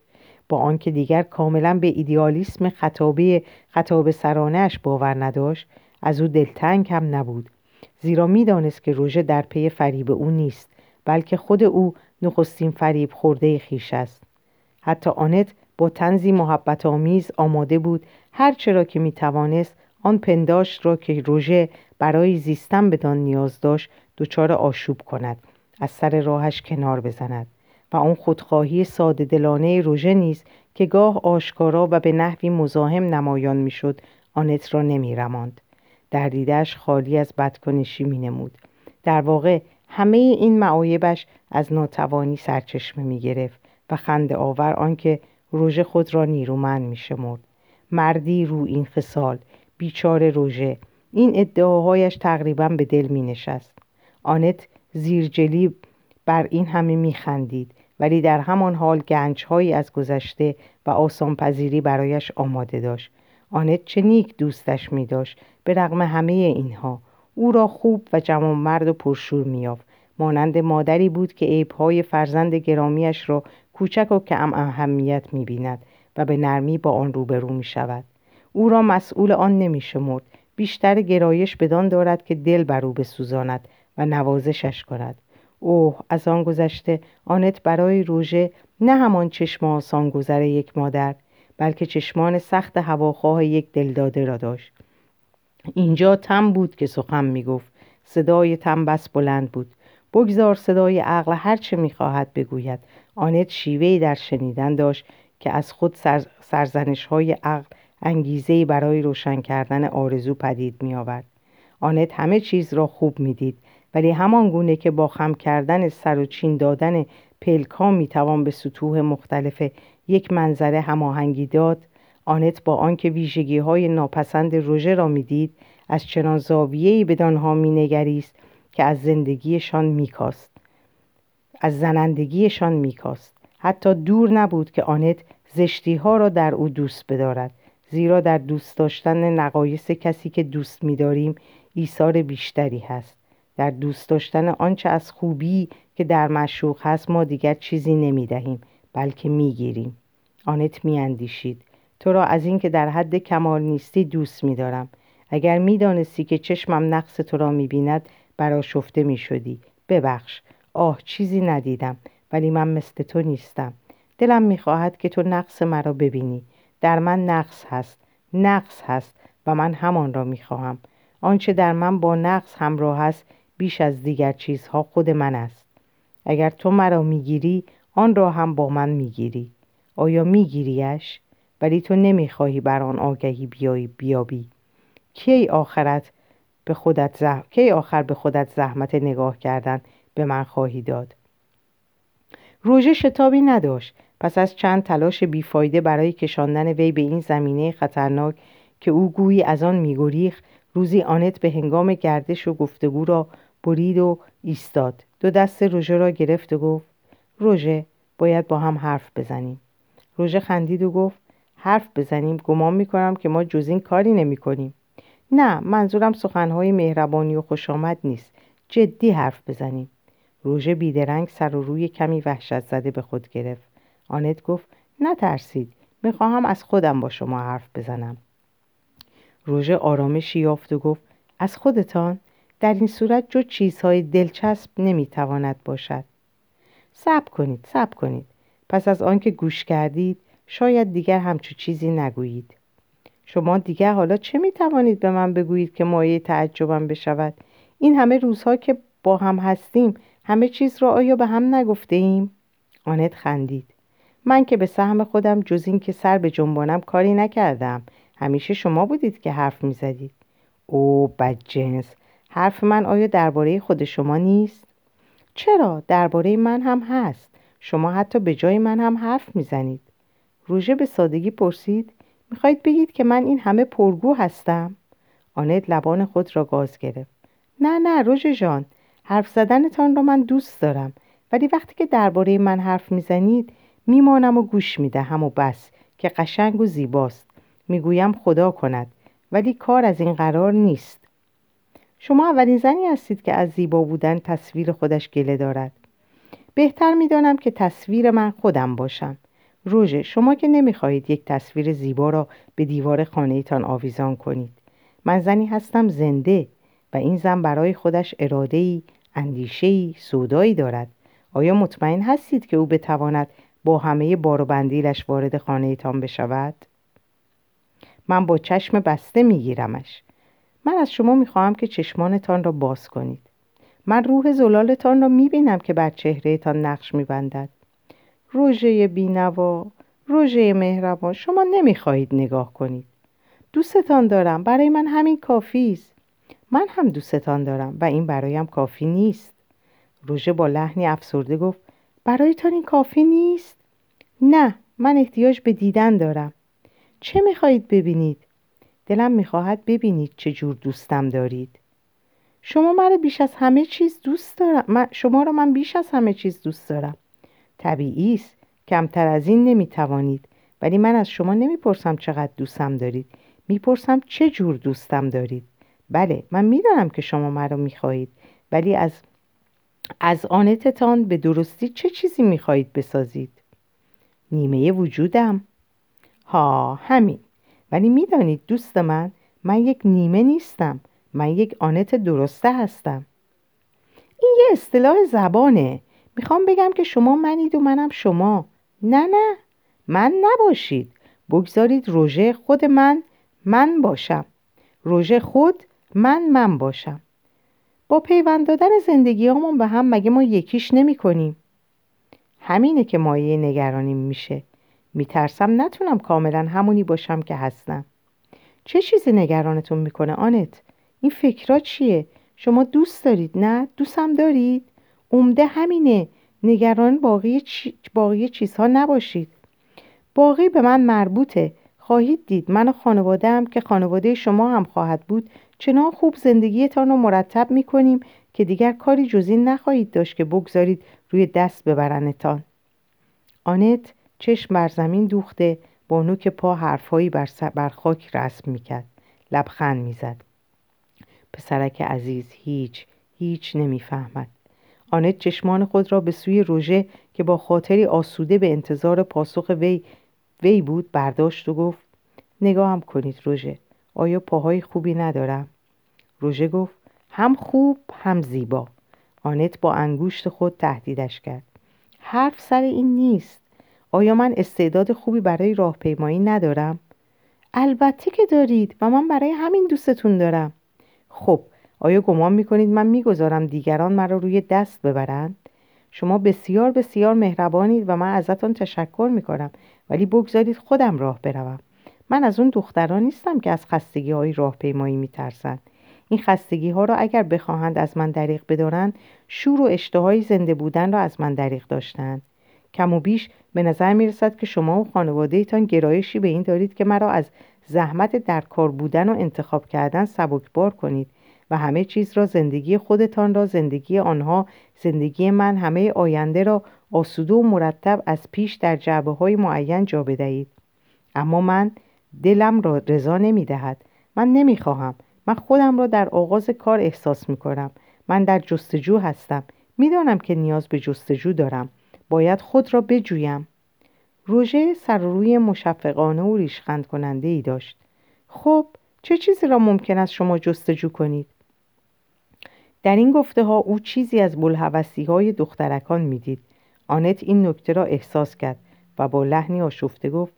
[SPEAKER 1] با آنکه دیگر کاملا به ایدیالیسم خطابه خطاب سرانهش باور نداشت از او دلتنگ هم نبود. زیرا می‌دانست که روژه در پی فریب او نیست بلکه خود او نخستین فریب خورده خیش است. حتی آنت با تنزی محبت آمیز آماده بود هر چرا که می توانست آن پنداشت را که روژه برای زیستن بدان نیاز داشت دچار آشوب کند از سر راهش کنار بزند. و آن خودخواهی ساده دلانه روژه نیز که گاه آشکارا و به نحوی مزاحم نمایان می‌شد آنت را نمی رماند. در دیدش خالی از بدکنشی می نمود. در واقع همه این معایبش از ناتوانی سرچشمه می گرفت و خنده آور آنکه روژه خود را نیرومند می شمرد. مردی رو این خسال بیچاره روژه این ادعاهایش تقریبا به دل می نشست آنت زیرجلی بر این همه می خندید ولی در همان حال گنجهایی از گذشته و آسانپذیری برایش آماده داشت. آنت چه نیک دوستش می داشت به رغم همه اینها او را خوب و جوان مرد و پرشور میافت مانند مادری بود که عیبهای فرزند گرامیش را کوچک و کم اهمیت می بیند و به نرمی با آن روبرو می شود او را مسئول آن نمی شمرد بیشتر گرایش بدان دارد که دل بر او بسوزاند و نوازشش کند. اوه از آن گذشته آنت برای روژه نه همان چشم آسان گذر یک مادر بلکه چشمان سخت هواخواه یک دلداده را داشت. اینجا تم بود که سخن می‌گفت صدای تم بس بلند بود. بگذار صدای عقل هر چه می‌خواهد بگوید. آنت شیوهی در شنیدن داشت که از خود سرزنش های عقل انگیزه برای روشن کردن آرزو پدید می آورد. آنت همه چیز را خوب می‌دید. ولی همان گونه که با خم کردن سر و چین دادن پلکا می توان به سطوح مختلف یک منظره هماهنگی داد آنت با آنکه ویژگی های ناپسند روژه را می‌دید از چنان زاویه‌ای بدانها مینگریست که از زندگیشان میکاست. از زنندگیشان میکاست. حتی دور نبود که آنت زشتی ها را در او دوست بدارد زیرا در دوست داشتن نقایص کسی که دوست میداریم ایثار بیشتری هست. در دوست داشتن آنچه از خوبی که در مشوق هست ما دیگر چیزی نمی دهیم بلکه می گیریم آنت میاندیشید. تو را از اینکه در حد کمال نیستی دوست میدارم. اگر می‌دانستی که چشمم نقص تو را می‌بیند براشفته می‌شدی. ببخش. آه چیزی ندیدم ولی من مثل تو نیستم. دلم می‌خواهد که تو نقص مرا ببینی. در من نقص هست. نقص هست و من همان را می‌خواهم. آنچه در من با نقص همراه است بیش از دیگر چیزها خود من است. اگر تو مرا می‌گیری آن را هم با من می‌گیری. آیا میگیریش؟ ولی تو نمی‌خواهی بر آن آگهی بیایی بیابی. کی آخرت به خودت زح... کی آخر به خودت زحمت نگاه کردن به من خواهی داد؟ روژه شتابی نداشت. پس از چند تلاش بیفایده برای کشاندن وی به این زمینه خطرناک که او گویی از آن میگریخت روزی آنت به هنگام گردش و گفتگو را برید و ایستاد. دو دست روژه را گرفت و گفت روژه باید با هم حرف بزنیم. روژه خندید و گفت حرف بزنیم گمان می‌کنم که ما جز این کاری نمی کنیم نه منظورم سخنهای مهربانی و خوش آمد نیست. جدی حرف بزنیم. روژه بیدرنگ سر و روی کمی وحشت زده به خود گرفت. آنت گفت نترسید می‌خواهم از خودم با شما حرف بزنم. روژه آرامشی یافت و گفت از خودتان؟ در این صورت جو چیزهای دلچسب نمی‌تواند باشد. صبر کنید صبر کنید. پس از آنکه گوش کردید شاید دیگر همچو چیزی نگویید. شما دیگر حالا چه می توانید به من بگویید که مایه تعجبم بشود؟ این همه روزها که با هم هستیم همه چیز را آیا به هم نگفته ایم؟ آنت خندید. من که به سهم خودم جز این که سر به جنبانم کاری نکردم. همیشه شما بودید که حرف می زدید او بدجنس حرف من آیا درباره خود شما نیست؟ چرا؟ درباره من هم هست. شما حتی به جای من هم حرف می‌زنید. روژه به سادگی پرسید می‌خواهید بگید که من این همه پرگو هستم؟ آنت لبان خود را گاز گرفت. نه نه روژه جان. حرف زدنتان را من دوست دارم. ولی وقتی که درباره من حرف می‌زنید میمانم و گوش می‌دهم و بس که قشنگ و زیباست. می‌گویم خدا کند. ولی کار از این قرار نیست. شما اولین زنی هستید که از زیبا بودن تصویر خودش گله دارد. بهتر می‌دانم که تصویر من خودم باشم. روژه شما که نمی‌خواهید یک تصویر زیبا را به دیوار خانهتان آویزان کنید. من زنی هستم زنده و این زن برای خودش ارادهی اندیشهای سودایی دارد. آیا مطمئن هستید که او بتواند با همه بار و بندیلش وارد خانهتان بشود؟ من با چشم بسته میگیرمش. من از شما می‌خواهم که چشمانتان را باز کنید. من روح زلالتان را می‌بینم که بر چهرهتان نقش میبندد. روژه بینوا روژه مهربان شما نمی‌خواهید نگاه کنید. دوستتان دارم برای من همین کافی است. من هم دوستتان دارم و این برایم کافی نیست. روژه با لحنی افسرده گفت برایتان این کافی نیست؟ نه من احتیاج به دیدن دارم. چه می‌خواهید ببینید؟ دلم می‌خواهد ببینید چه جور دوستم دارید. شما مرا بیش از همه چیز دوست دارم. شما را من بیش از همه چیز دوست دارم. طبیعی است. کمتر از این نمی‌توانید. ولی من از شما نمی‌پرسم چقدر دوستم دارید. می‌پرسم چه جور دوستم دارید. بله من می‌دانم که شما مرا می‌خواهید. ولی از از آنتتان به درستی چه چیزی می‌خواهید بسازید؟ نیمه وجودم. ها همین. ولی می‌دانید دوست من من یک نیمه نیستم. من یک آنت درسته هستم. این یه اصطلاح زبانه. می‌خوام بگم که شما منید و منم شما. نه نه. من نباشید. بگذارید روژه خود من من باشم. روژه خود من من باشم. با پیوند دادن زندگیامون به هم مگه ما یکیش نمی کنیم همینه که مایه نگرانیم میشه. میترسم نتونم کاملا همونی باشم که هستم. چه چیزی نگرانتون می‌کنه آنت؟ این فکرها چیه؟ شما دوست دارید نه؟ دوستم دارید؟ عمده همینه. نگران باقی, چی... باقی چیزها نباشید. باقی به من مربوطه. خواهید دید من و خانوادم که خانواده شما هم خواهد بود چنان خوب زندگیتان رو مرتب می‌کنیم که دیگر کاری جزی نخواهید داشت که بگذارید روی دست ببرنتان. آنت چشم بر زمین دوخته با نوک پا حرفهایی بر, بر خاک رسم می‌کرد. لبخند می‌زد. پسرک عزیز هیچ هیچ نمی‌فهمد. آنت چشمان خود را به سوی روژه که با خاطری آسوده به انتظار پاسخ وی وی بود برداشت و گفت نگاهم کنید روژه. آیا پاهای خوبی ندارم؟ روژه گفت هم خوب هم زیبا. آنت با انگوشت خود تهدیدش کرد. حرف سر این نیست. آیا من استعداد خوبی برای راهپیمایی ندارم؟ البته که دارید و من برای همین دوستتون دارم. خب آیا گمان می‌کنید من می‌گذارم دیگران مرا روی دست ببرند؟ شما بسیار بسیار مهربانید و من ازتان تشکر می‌کنم ولی بگذارید خودم راه بروم. من از اون دختران نیستم که از خستگی های راهپیمایی میترسند. این خستگی ها را اگر بخواهند از من دریغ بدارند شور و اشتهای زنده بودن را از من دریغ داشتند. کم و بیش به نظر می رسد که شما و خانواده گرایشی به این دارید که مرا از زحمت در کار بودن و انتخاب کردن سبکبار کنید و همه چیز را زندگی خودتان را زندگی آنها زندگی من همه آینده را آسوده و مرتب از پیش در جعبه های معین جا بدهید. اما من دلم را رضا نمی دهد من نمی خواهم من خودم را در آغاز کار احساس می کنم من در جستجو هستم. می‌دانم که نیاز به جستجو دارم. باید خود را بجویم. روژه سر روی مشفقانه و ریشخند کننده ای داشت. خب چه چیزی را ممکن است شما جستجو کنید؟ در این گفته ها او چیزی از بلحوثی های دخترکان می‌دید. آنت این نکته را احساس کرد و با لحنی آشفته گفت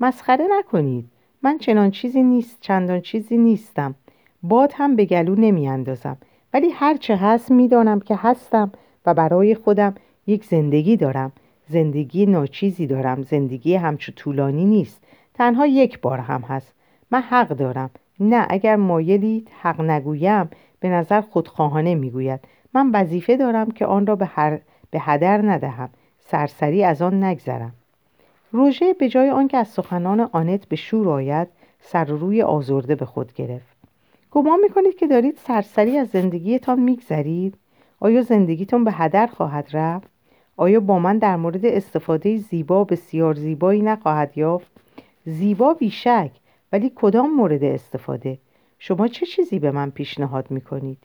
[SPEAKER 1] مسخره نکنید. من چنان چیزی نیست چندان چیزی نیستم. باد هم به گلو نمی اندازم ولی هرچه هست می‌دانم که هستم و برای خودم یک زندگی دارم. زندگی ناچیزی دارم. زندگی همچو طولانی نیست. تنها یک بار هم هست. من حق دارم. نه اگر مایلید حق نگویم به نظر خودخواهانه می‌گوید. من وظیفه دارم که آن را به, هر... به هدر ندهم. سرسری از آن نگذرم. روژه به جای آنکه از سخنان آنت به شور آید سر روی آزرده به خود گرفت. گمان می‌کنید که دارید سرسری از زندگیتان میگذرید؟ آیا زندگیتون به هدر خواهد رفت؟ آیا با من در مورد استفاده زیبا بسیار زیبایی نخواهد یافت؟ زیبا بیشک ولی کدام مورد استفاده؟ شما چه چیزی به من پیشنهاد می‌کنید؟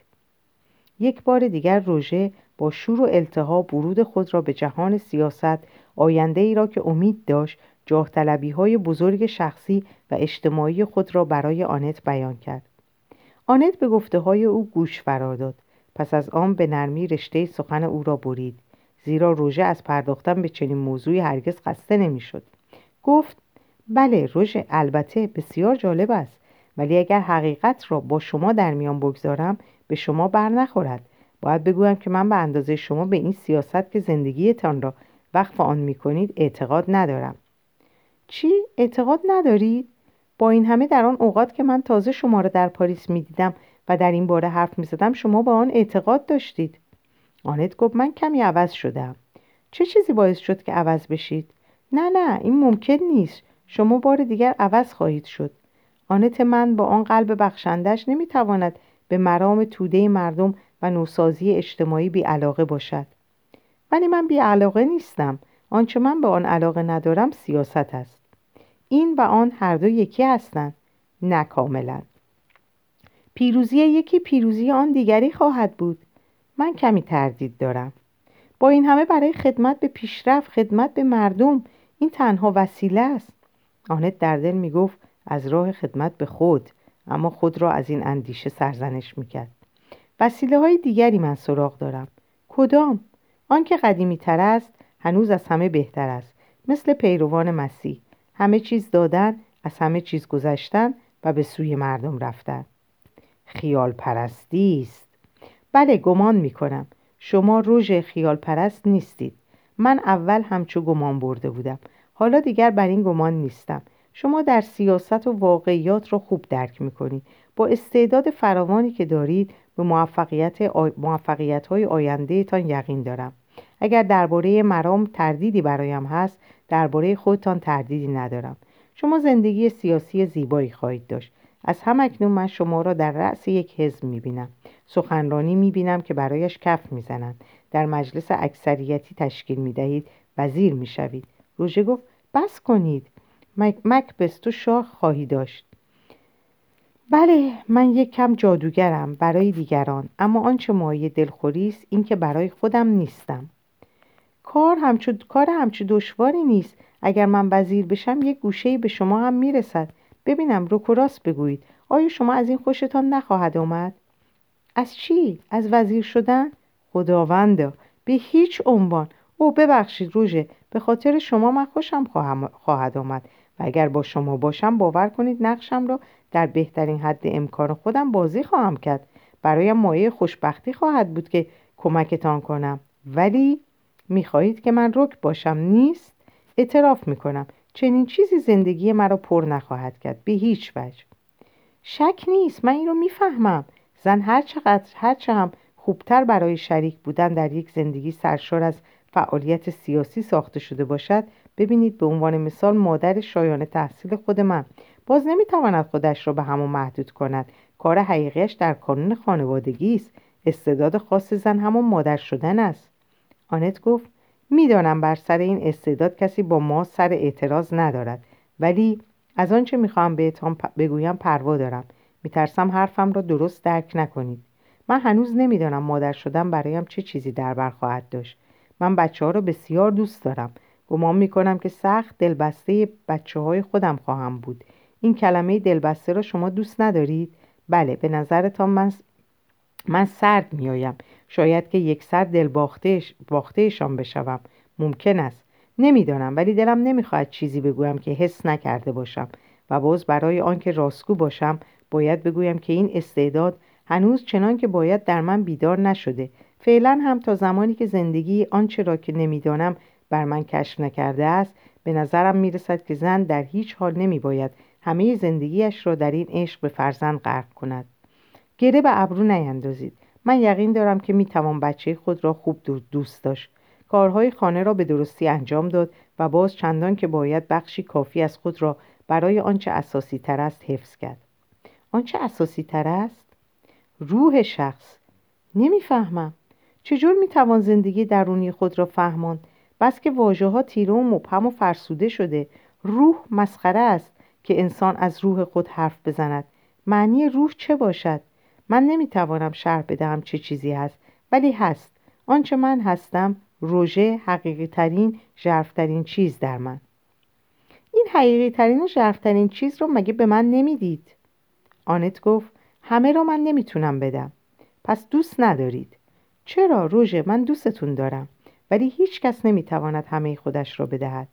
[SPEAKER 1] یک بار دیگر روژه با شور و التهاب ورود خود را به جهان سیاست آینده ای را که امید داشت جاه های بزرگ شخصی و اجتماعی خود را برای آنت بیان کرد. آنت به گفته های او گوش فرا داد. پس از آن به نرمی رشته سخن او را برید. زیرا روژه از پرداختن به چنین موضوعی هرگز خسته نمی‌شد گفت بله روژه البته بسیار جالب است ولی اگر حقیقت را با شما در میان بگذارم به شما بر نخورد باید بگویم که من به اندازه شما به این سیاست که زندگیتان را وقف آن می کنید اعتقاد ندارم چی؟ اعتقاد ندارید؟ با این همه در آن اوقات که من تازه شما را در پاریس می دیدم و در این باره حرف می زدم شما با آن اعتقاد داشتید آنت گفت من کمی عوض شدم. چه چیزی باعث شد که عوض بشید؟ نه نه این ممکن نیست. شما بار دیگر عوض خواهید شد. آنت من با آن قلب بخشندش نمی‌تواند به مرام توده مردم و نوسازی اجتماعی بی علاقه باشد. ولی من بی علاقه نیستم. آنچه من به آن علاقه ندارم سیاست است. این و آن هر دو یکی هستند. نه کاملا. پیروزی یکی پیروزی آن دیگری خواهد بود. من کمی تردید دارم. با این همه برای خدمت به پیشرفت خدمت به مردم این تنها وسیله است. آنت در دل می گفت از راه خدمت به خود اما خود را از این اندیشه سرزنش می‌کرد. وسیله های دیگری من سراغ دارم. کدام؟ آنکه قدیمی تر است هنوز از همه بهتر است. مثل پیروان مسیح. همه چیز دادن از همه چیز گذشتن و به سوی مردم رفتن. خیال پرستی است. بله گمان می‌کنم. شما روژ خیال پرست نیستید. من اول همچو گمان برده بودم. حالا دیگر بر این گمان نیستم. شما در سیاست و واقعیات را خوب درک می‌کنید. با استعداد فراوانی که دارید به موفقیت, آ... موفقیت های آینده تان یقین دارم. اگر درباره مرام تردیدی برایم هست درباره خودتان تردیدی ندارم. شما زندگی سیاسی زیبایی خواهید داشت. از هم اکنون من شما را در رأس یک حزب می‌بینم. سخنرانی می‌بینم که برایش کف می‌زنند. در مجلس اکثریتی تشکیل می‌دهید. وزیر می‌شوید. روژه گفت بس کنید. مک تو شاه خواهی داشت. بله من یک کم جادوگرم برای دیگران. اما آنچه مایه دلخوری است این که برای خودم نیستم. کار همچو کار همچو دشواری نیست. اگر من وزیر بشم یک گوشه به شما هم می‌رسد. ببینم روکوراس بگویید. آیا شما از این خوشتان نخواهد آمد؟ از چی؟ از وزیر شدن؟ خداوندا به هیچ عنوان. او ببخشید روژه به خاطر شما من خوشم خواهد آمد. و اگر با شما باشم باور کنید نقشم را در بهترین حد امکان خودم بازی خواهم کرد. برایم مایه خوشبختی خواهد بود که کمکتان کنم. ولی می‌خواهید که من رک باشم نیست؟ اعتراف می‌کنم. چنین چیزی زندگی مرا پر نخواهد کرد. به هیچ وجه. شک نیست. من این رو می‌فهمم. زن هر چقدر هر چه هم خوبتر برای شریک بودن در یک زندگی سرشار از فعالیت سیاسی ساخته شده باشد ببینید به عنوان مثال مادر شایانه تحصیل خود من. باز نمی‌تواند خودش را به همون محدود کند. کار حقیقیش در کانون خانوادگی است. استعداد خاص زن همون مادر شدن است. آنت گفت می‌دانم بر سر این استعداد کسی با ما سر اعتراض ندارد ولی از آنچه می‌خواهم بهتان بگویم پروا دارم. میترسم حرفم را درست درک نکنید. من هنوز نمی‌دانم مادر شدن برایم چه چیزی در بر خواهد داشت. من بچه ها را بسیار دوست دارم. گمان می‌کنم که سخت دلبسته بچه های خودم خواهم بود. این کلمه دلبسته را شما دوست ندارید؟ بله به نظرتان من, من سرد میآیم. شاید که یک سر دل باختهشان بشوم. ممکن است. نمی‌دانم ولی دلم نمی‌خواهد چیزی بگویم که حس نکرده باشم و باز برای آنکه راستگو باشم باید بگویم که این استعداد هنوز چنان که باید در من بیدار نشده. فعلا هم تا زمانی که زندگی آنچه را که نمی‌دانم بر من کشف نکرده است به نظرم می‌رسد که زن در هیچ حال نمی باید همه زندگیش را در این عشق به فرزند غرق کند. گره به ابرو نیندازید. من یقین دارم که می‌توان بچه خود را خوب دوست داشت. کارهای خانه را به درستی انجام داد و باز چندان که باید بخشی کافی از خود را برای آنچه اساسی تر است حفظ کرد. آنچه اساسی تر است؟ روح شخص. نمی‌فهمم. چجور می‌توان زندگی درونی خود را فهماند؟ بس که واژه ها تیره و مبهم و فرسوده شده. روح مسخره است که انسان از روح خود حرف بزند. معنی روح چه باشد؟ من نمی‌توانم شرح بدهم چه چیزی هست ولی هست. آنچه من هستم روژه حقیقی ترین ژرفترین چیز در من. این حقیقی ترین و ژرفترین چیز رو مگه به من نمی‌دید؟ آنت گفت همه را من نمی‌تونم بدم. پس دوست ندارید. چرا روژه؟ من دوستتون دارم. ولی هیچ کس نمی‌تواند همه خودش را بدهد.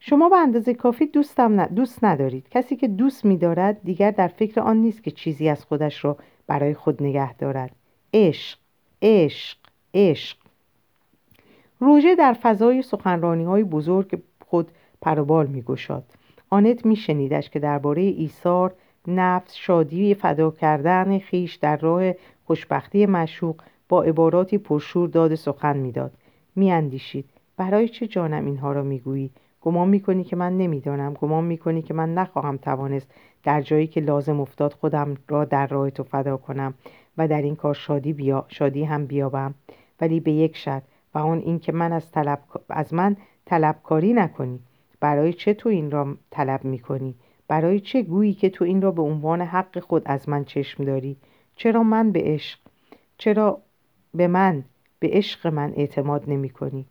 [SPEAKER 1] شما به اندازه کافی دوستم دوست ندارید. کسی که دوست میدارد دیگر در فکر آن نیست که چیزی از خودش را برای خود نگه دارد. عشق عشق عشق. روژه در فضای سخنرانی های بزرگ خود پروبال می. آنت می شنیدش که درباره ایثار نفس شادی فدا کردن خیش در راه خوشبختی مشوق با عباراتی پرشور داد سخن می‌داد. میاندیشید. برای چه جانم اینها را می‌گویی؟ گمان می‌کنی که من نمی‌دانم. گمان می‌کنی که من نخواهم توانست در جایی که لازم افتاد خودم را در راه تو فدا کنم و در این کار شادی, بیا... شادی هم بیابم. ولی به یک شرط و آن این که من از, طلب... از من طلبکاری نکنی. برای چه تو این را طلب می‌کنی؟ برای چه گویی که تو این را به عنوان حق خود از من چشم داری؟ چرا من به عشق چرا به من به عشق من اعتماد نمی کنی؟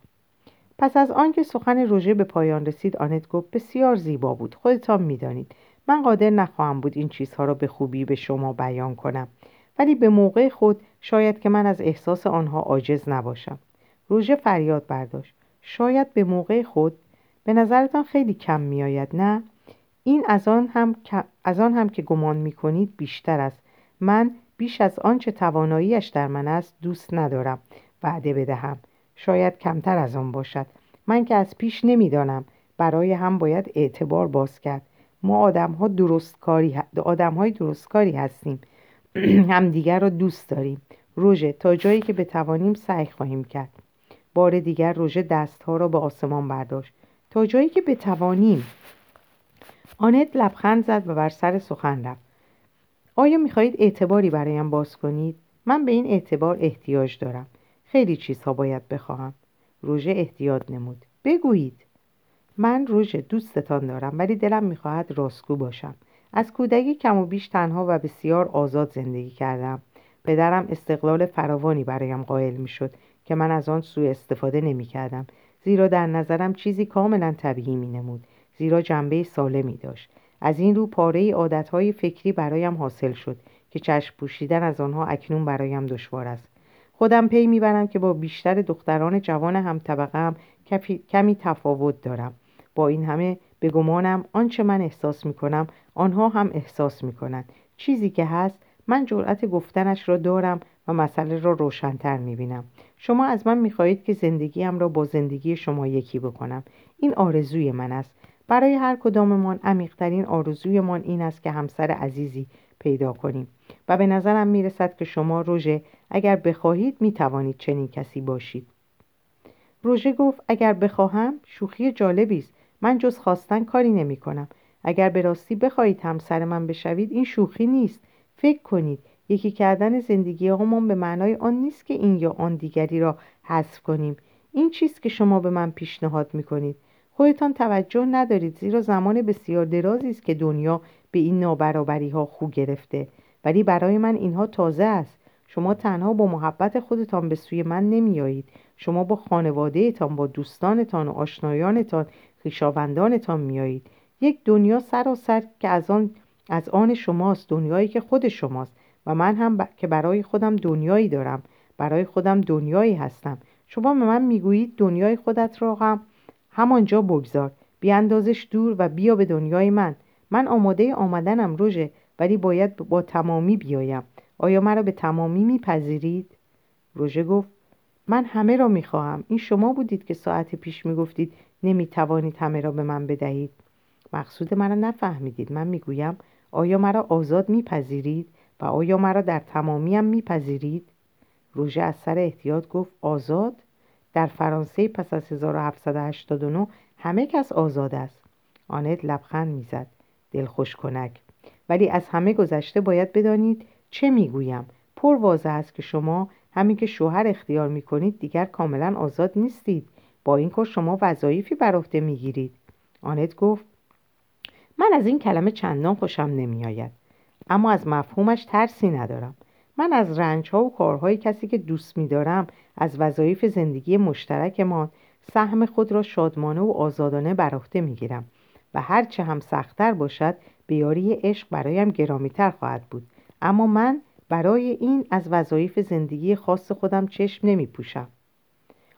[SPEAKER 1] پس از آنکه سخن روژه به پایان رسید آنت گفت بسیار زیبا بود. خودتان می‌دانید. من قادر نخواهم بود این چیزها را به خوبی به شما بیان کنم. ولی به موقع خود شاید که من از احساس آنها عاجز نباشم. روژه فریاد برداشت. شاید به موقع خود به نظرتان خیلی کم میآید نه؟ این از آن هم, از آن هم که گمان می کنید بیشتر است. من بیش از آنچه تواناییش در من است دوست ندارم وعده بدهم. شاید کمتر از آن باشد. من که از پیش نمی‌دانم. برای هم باید اعتبار باز کرد. ما آدم ها درستکاری آدم های درستکاری هستیم. هم دیگر را دوست داریم. روژه تا جایی که بتوانیم سعی خواهیم کرد. بار دیگر روژه دستها را به آسمان برداشت. تا جایی که بتوانیم آنت لبخند زد و بر سر سخن رفت. آیا می‌خواهید اعتباری برایم باز کنید؟ من به این اعتبار احتیاج دارم. خیلی چیزها باید بخواهم. روژه احتیاط نمود. بگویید. من روژه دوستتان دارم ولی دلم می‌خواهد راستگو باشم. از کودکی کم و بیش تنها و بسیار آزاد زندگی کردم. پدرم استقلال فراوانی برایم قائل می‌شد که من از آن سوء استفاده نمی کردم زیرا در نظرم چیزی کاملا طبیعی می نمود زیرا جنبه سالمی داشت. از این رو پاره عادتهای فکری برایم حاصل شد که چشم پوشیدن از آنها اکنون برایم دشوار است. خودم پی می‌برم که با بیشتر دختران جوان هم طبقه هم کمی تفاوت دارم. با این همه به گمانم آنچه من احساس می‌کنم آنها هم احساس می‌کنند. چیزی که هست من جرأت گفتنش را دارم و مسئله را روشنتر می‌بینم. شما از من می‌خواهید که زندگیم را با زندگی شما یکی بکنم. این آرزوی من است. برای هر کداممان عمیقترین آرزویمان این است که همسر عزیزی پیدا کنیم و به نظرم می‌رسد که شما روژه اگر بخواهید می‌توانید چنین کسی باشید. روژه گفت اگر بخواهم شوخی جالبی است. من جز خواستن کاری نمی کنم اگر به راستی بخواهید همسر من بشوید این شوخی نیست. فکر کنید یکی کردن زندگی همون به معنای آن نیست که این یا آن دیگری را حذف کنیم. این چیست که شما به من پیشنهاد می کنید خودتان توجه ندارید زیرا زمان بسیار درازی است که دنیا به این نابرابری ها خو گرفته. ولی برای من اینها تازه است. شما تنها با محبت خودتان به سوی من نمیایید شما با خانوادهتان با دوستانتان و آشنایانتان خویشاوندانتان میایید یک دنیا سراسر که از آن از آن شماست دنیایی که خود شماست. و من هم که برای خودم دنیایی دارم. برای خودم دنیایی هستم. شما به من می‌گویید دنیای خودت را هم همانجا بگذار. بیاندازش دور و بیا به دنیای من. من آماده آمدنم روژه ولی باید با تمامی بیایم. آیا مرا به تمامی میپذیرید؟ روژه گفت من همه را می‌خواهم. این شما بودید که ساعت پیش می‌گفتید نمی‌توانید همه را به من بدهید. مقصود مرا نفهمیدید. من می‌گویم آیا مرا آزاد میپذیرید و آیا مرا در تمامیم میپذیرید؟ روژه از سر احتیاط گفت آزاد؟ در فرانسه پس از 1789 همه کس آزاد است. آنت لبخند می‌زد. دلخوش کنک. ولی از همه گذشته باید بدانید چه می‌گویم. پر واضح است که شما همین که شوهر اختیار می‌کنید دیگر کاملا آزاد نیستید. با این کار شما وظایفی بر عهده می‌گیرید. آنت گفت من از این کلمه چندان خوشم نمیآید. اما از مفهومش ترسی ندارم. من از رنج ها و کارهای کسی که دوست میدارم از وظایف زندگی مشترکمان سهم خود را شادمانه و آزادانه بر عهده می‌گیرم و هرچه هم سختتر باشد بیاری عشق برایم گرامیتر خواهد بود. اما من برای این از وظایف زندگی خاص خودم چشم نمی پوشم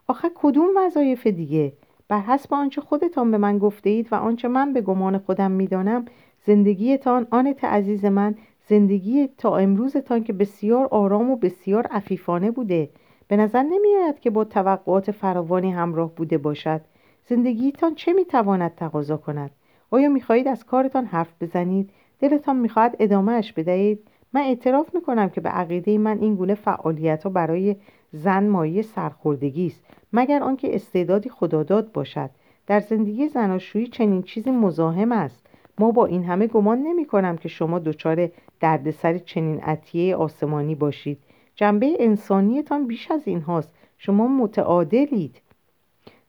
[SPEAKER 1] آخه کدوم وظایف دیگه؟ بر حسب آنچه خودتان به من گفته اید و آنچه من به گمان خودم می‌دانم زندگیتان آنت عزیز من زندگی تا امروزتان که بسیار آرام و بسیار عفیفانه بوده. به نظر نمیآید که با توقعات فراوانی همراه بوده باشد. زندگیتان چه می‌تواند تقاضا کند؟ آیا می‌خواهید از کارتان حرف بزنید؟ دلتان می‌خواهد ادامهش بدهید؟ من اعتراف می‌کنم که به عقیده من این گونه فعالیت ها برای زن مایه سرخوردگی است مگر آنکه استعدادی خداداد باشد. در زندگی زناشویی چنین چیزی مزاحم است. ما با این همه گمان نمی کنم که شما دچار دردسر چنین عطیه آسمانی باشید. جنبه انسانیتان بیش از این هاست. شما متعادلید.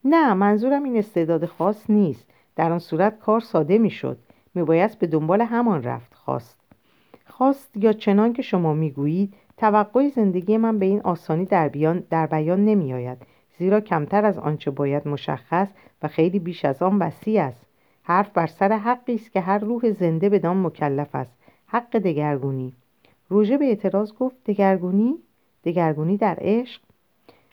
[SPEAKER 1] نه منظورم این استعداد خاص نیست. در آن صورت کار ساده می‌شد میبایست به دنبال همان رفت خواست. خواست یا چنان که شما می‌گویید توقع زندگی من به این آسانی در, بیان در بیان نمی آید زیرا کمتر از آنچه باید مشخص و خیلی بیش از آن وسیع است. حرف بر سر حقی است که هر روح زنده بدان مکلف است. حق دگرگونی. روژه به اعتراض گفت دگرگونی؟ دگرگونی در عشق؟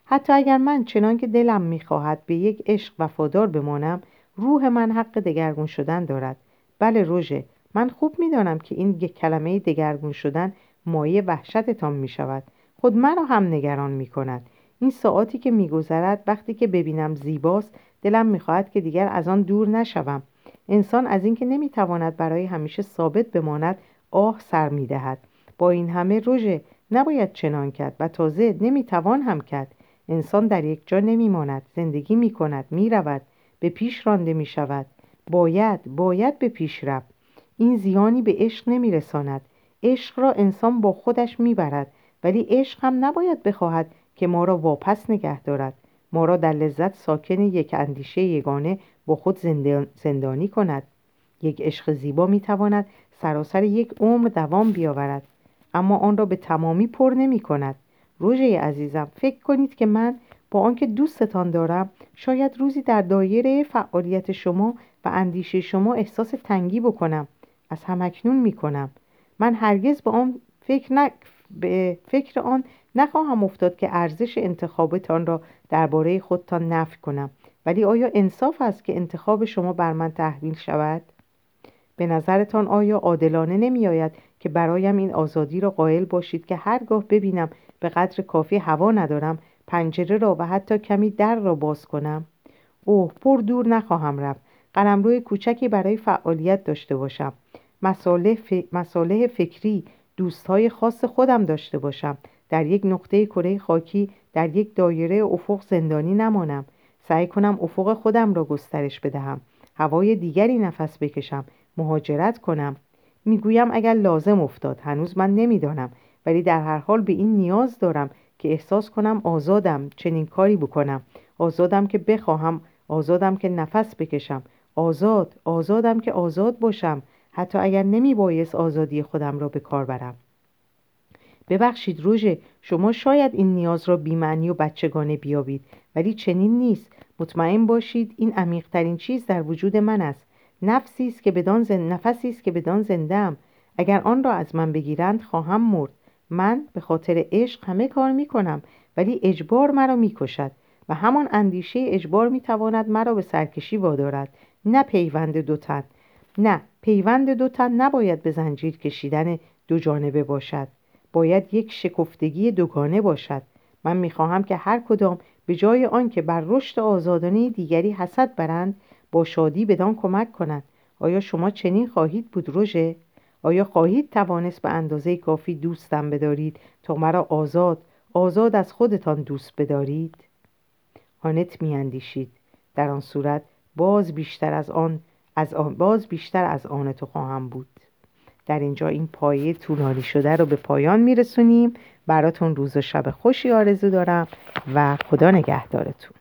[SPEAKER 1] حتی اگر من چنان که دلم می‌خواهد به یک عشق وفادار بمانم روح من حق دگرگون شدن دارد. بله روژه من خوب می‌دانم که این یک کلمه دگرگون شدن مایه وحشتتان می شود خود مرا هم نگران می کند این ساعاتی که میگذرد وقتی که ببینم زیباست دلم می‌خواهد که دیگر از آن دور نشوم. انسان از اینکه نمی‌تواند برای همیشه ثابت بماند آه سر می‌دهد. با این همه روژه نباید چنان کرد و تازه نمی‌توان هم کرد. انسان در یک جا نمیماند زندگی می‌کند می‌رود به پیش رانده می‌شود. باید باید به پیش رفت. این زیانی به عشق نمیرساند. عشق را انسان با خودش می‌برد ولی عشق هم نباید بخواهد که ما را واپس نگه دارد. ما را در لذت ساکن یک اندیشه یگانه با خود زندانی کند. یک عشق زیبا می‌تواند سراسر یک عمر دوام بیاورد اما آن را به تمامی پر نمی کند. روژه عزیزم فکر کنید که من با آنکه دوستتان دارم شاید روزی در دایره فعالیت شما و اندیشه شما احساس تنگی بکنم. از همکنون می‌کنم من هرگز به آن فکر, به فکر آن نخواهم افتاد که ارزش انتخابتان را درباره خودتان نفی کنم. ولی آیا انصاف است که انتخاب شما بر من تحویل شود؟ به نظرتان آیا عادلانه نمی آید که برایم این آزادی را قائل باشید که هرگاه ببینم به قدر کافی هوا ندارم پنجره را و حتی کمی در را باز کنم؟ اوه پر دور نخواهم رفت. قلمرو کوچکی برای فعالیت داشته باشم. مساله, فکری دوستهای خاص خودم داشته باشم. در یک نقطه کره خاکی در یک دایره افق زندانی نمانم. سعی کنم افق خودم را گسترش بدهم. هوای دیگری نفس بکشم. مهاجرت کنم. می‌گویم اگر لازم افتاد. هنوز من نمی‌دانم. ولی در هر حال به این نیاز دارم که احساس کنم آزادم. چنین کاری بکنم. آزادم که بخواهم. آزادم که نفس بکشم. آزاد. آزادم که آزاد باشم. حتی اگر نمی بایست آزادی خودم را به کار برم. ببخشید روژه شما شاید این نیاز را بیمعنی و بچگانه بیابید ولی چنین نیست. مطمئن باشید این عمیقترین چیز در وجود من است. نفسی است که بدان زن... نفسی است که بدان زندم اگر آن را از من بگیرند خواهم مرد. من به خاطر عشق همه کار می کنم ولی اجبار مرا می کشد و همان اندیشه اجبار می تواند مرا به سرکشی وادارد. نه پیوند دو تن. نه پیوند دو تن نباید به زنجیر کشیدن دو جانبه باشد. باید یک شکفتگی دوگانه باشد. من می‌خواهم که هر کدام به جای آنکه بر رشد آزادانه دیگری حسد برند با شادی بدان کمک کنند. آیا شما چنین خواهید بود روژه آیا خواهید توانست به اندازه کافی دوستم بدارید تا مرا آزاد آزاد از خودتان دوست بدارید؟ آنت میاندیشید. در آن صورت باز بیشتر از آن از آن باز بیشتر از آن تو خواهم بود. در اینجا این پایه طولانی شده رو به پایان میرسونیم. براتون روز و شب خوشی آرزو دارم و خدا نگهدارتون.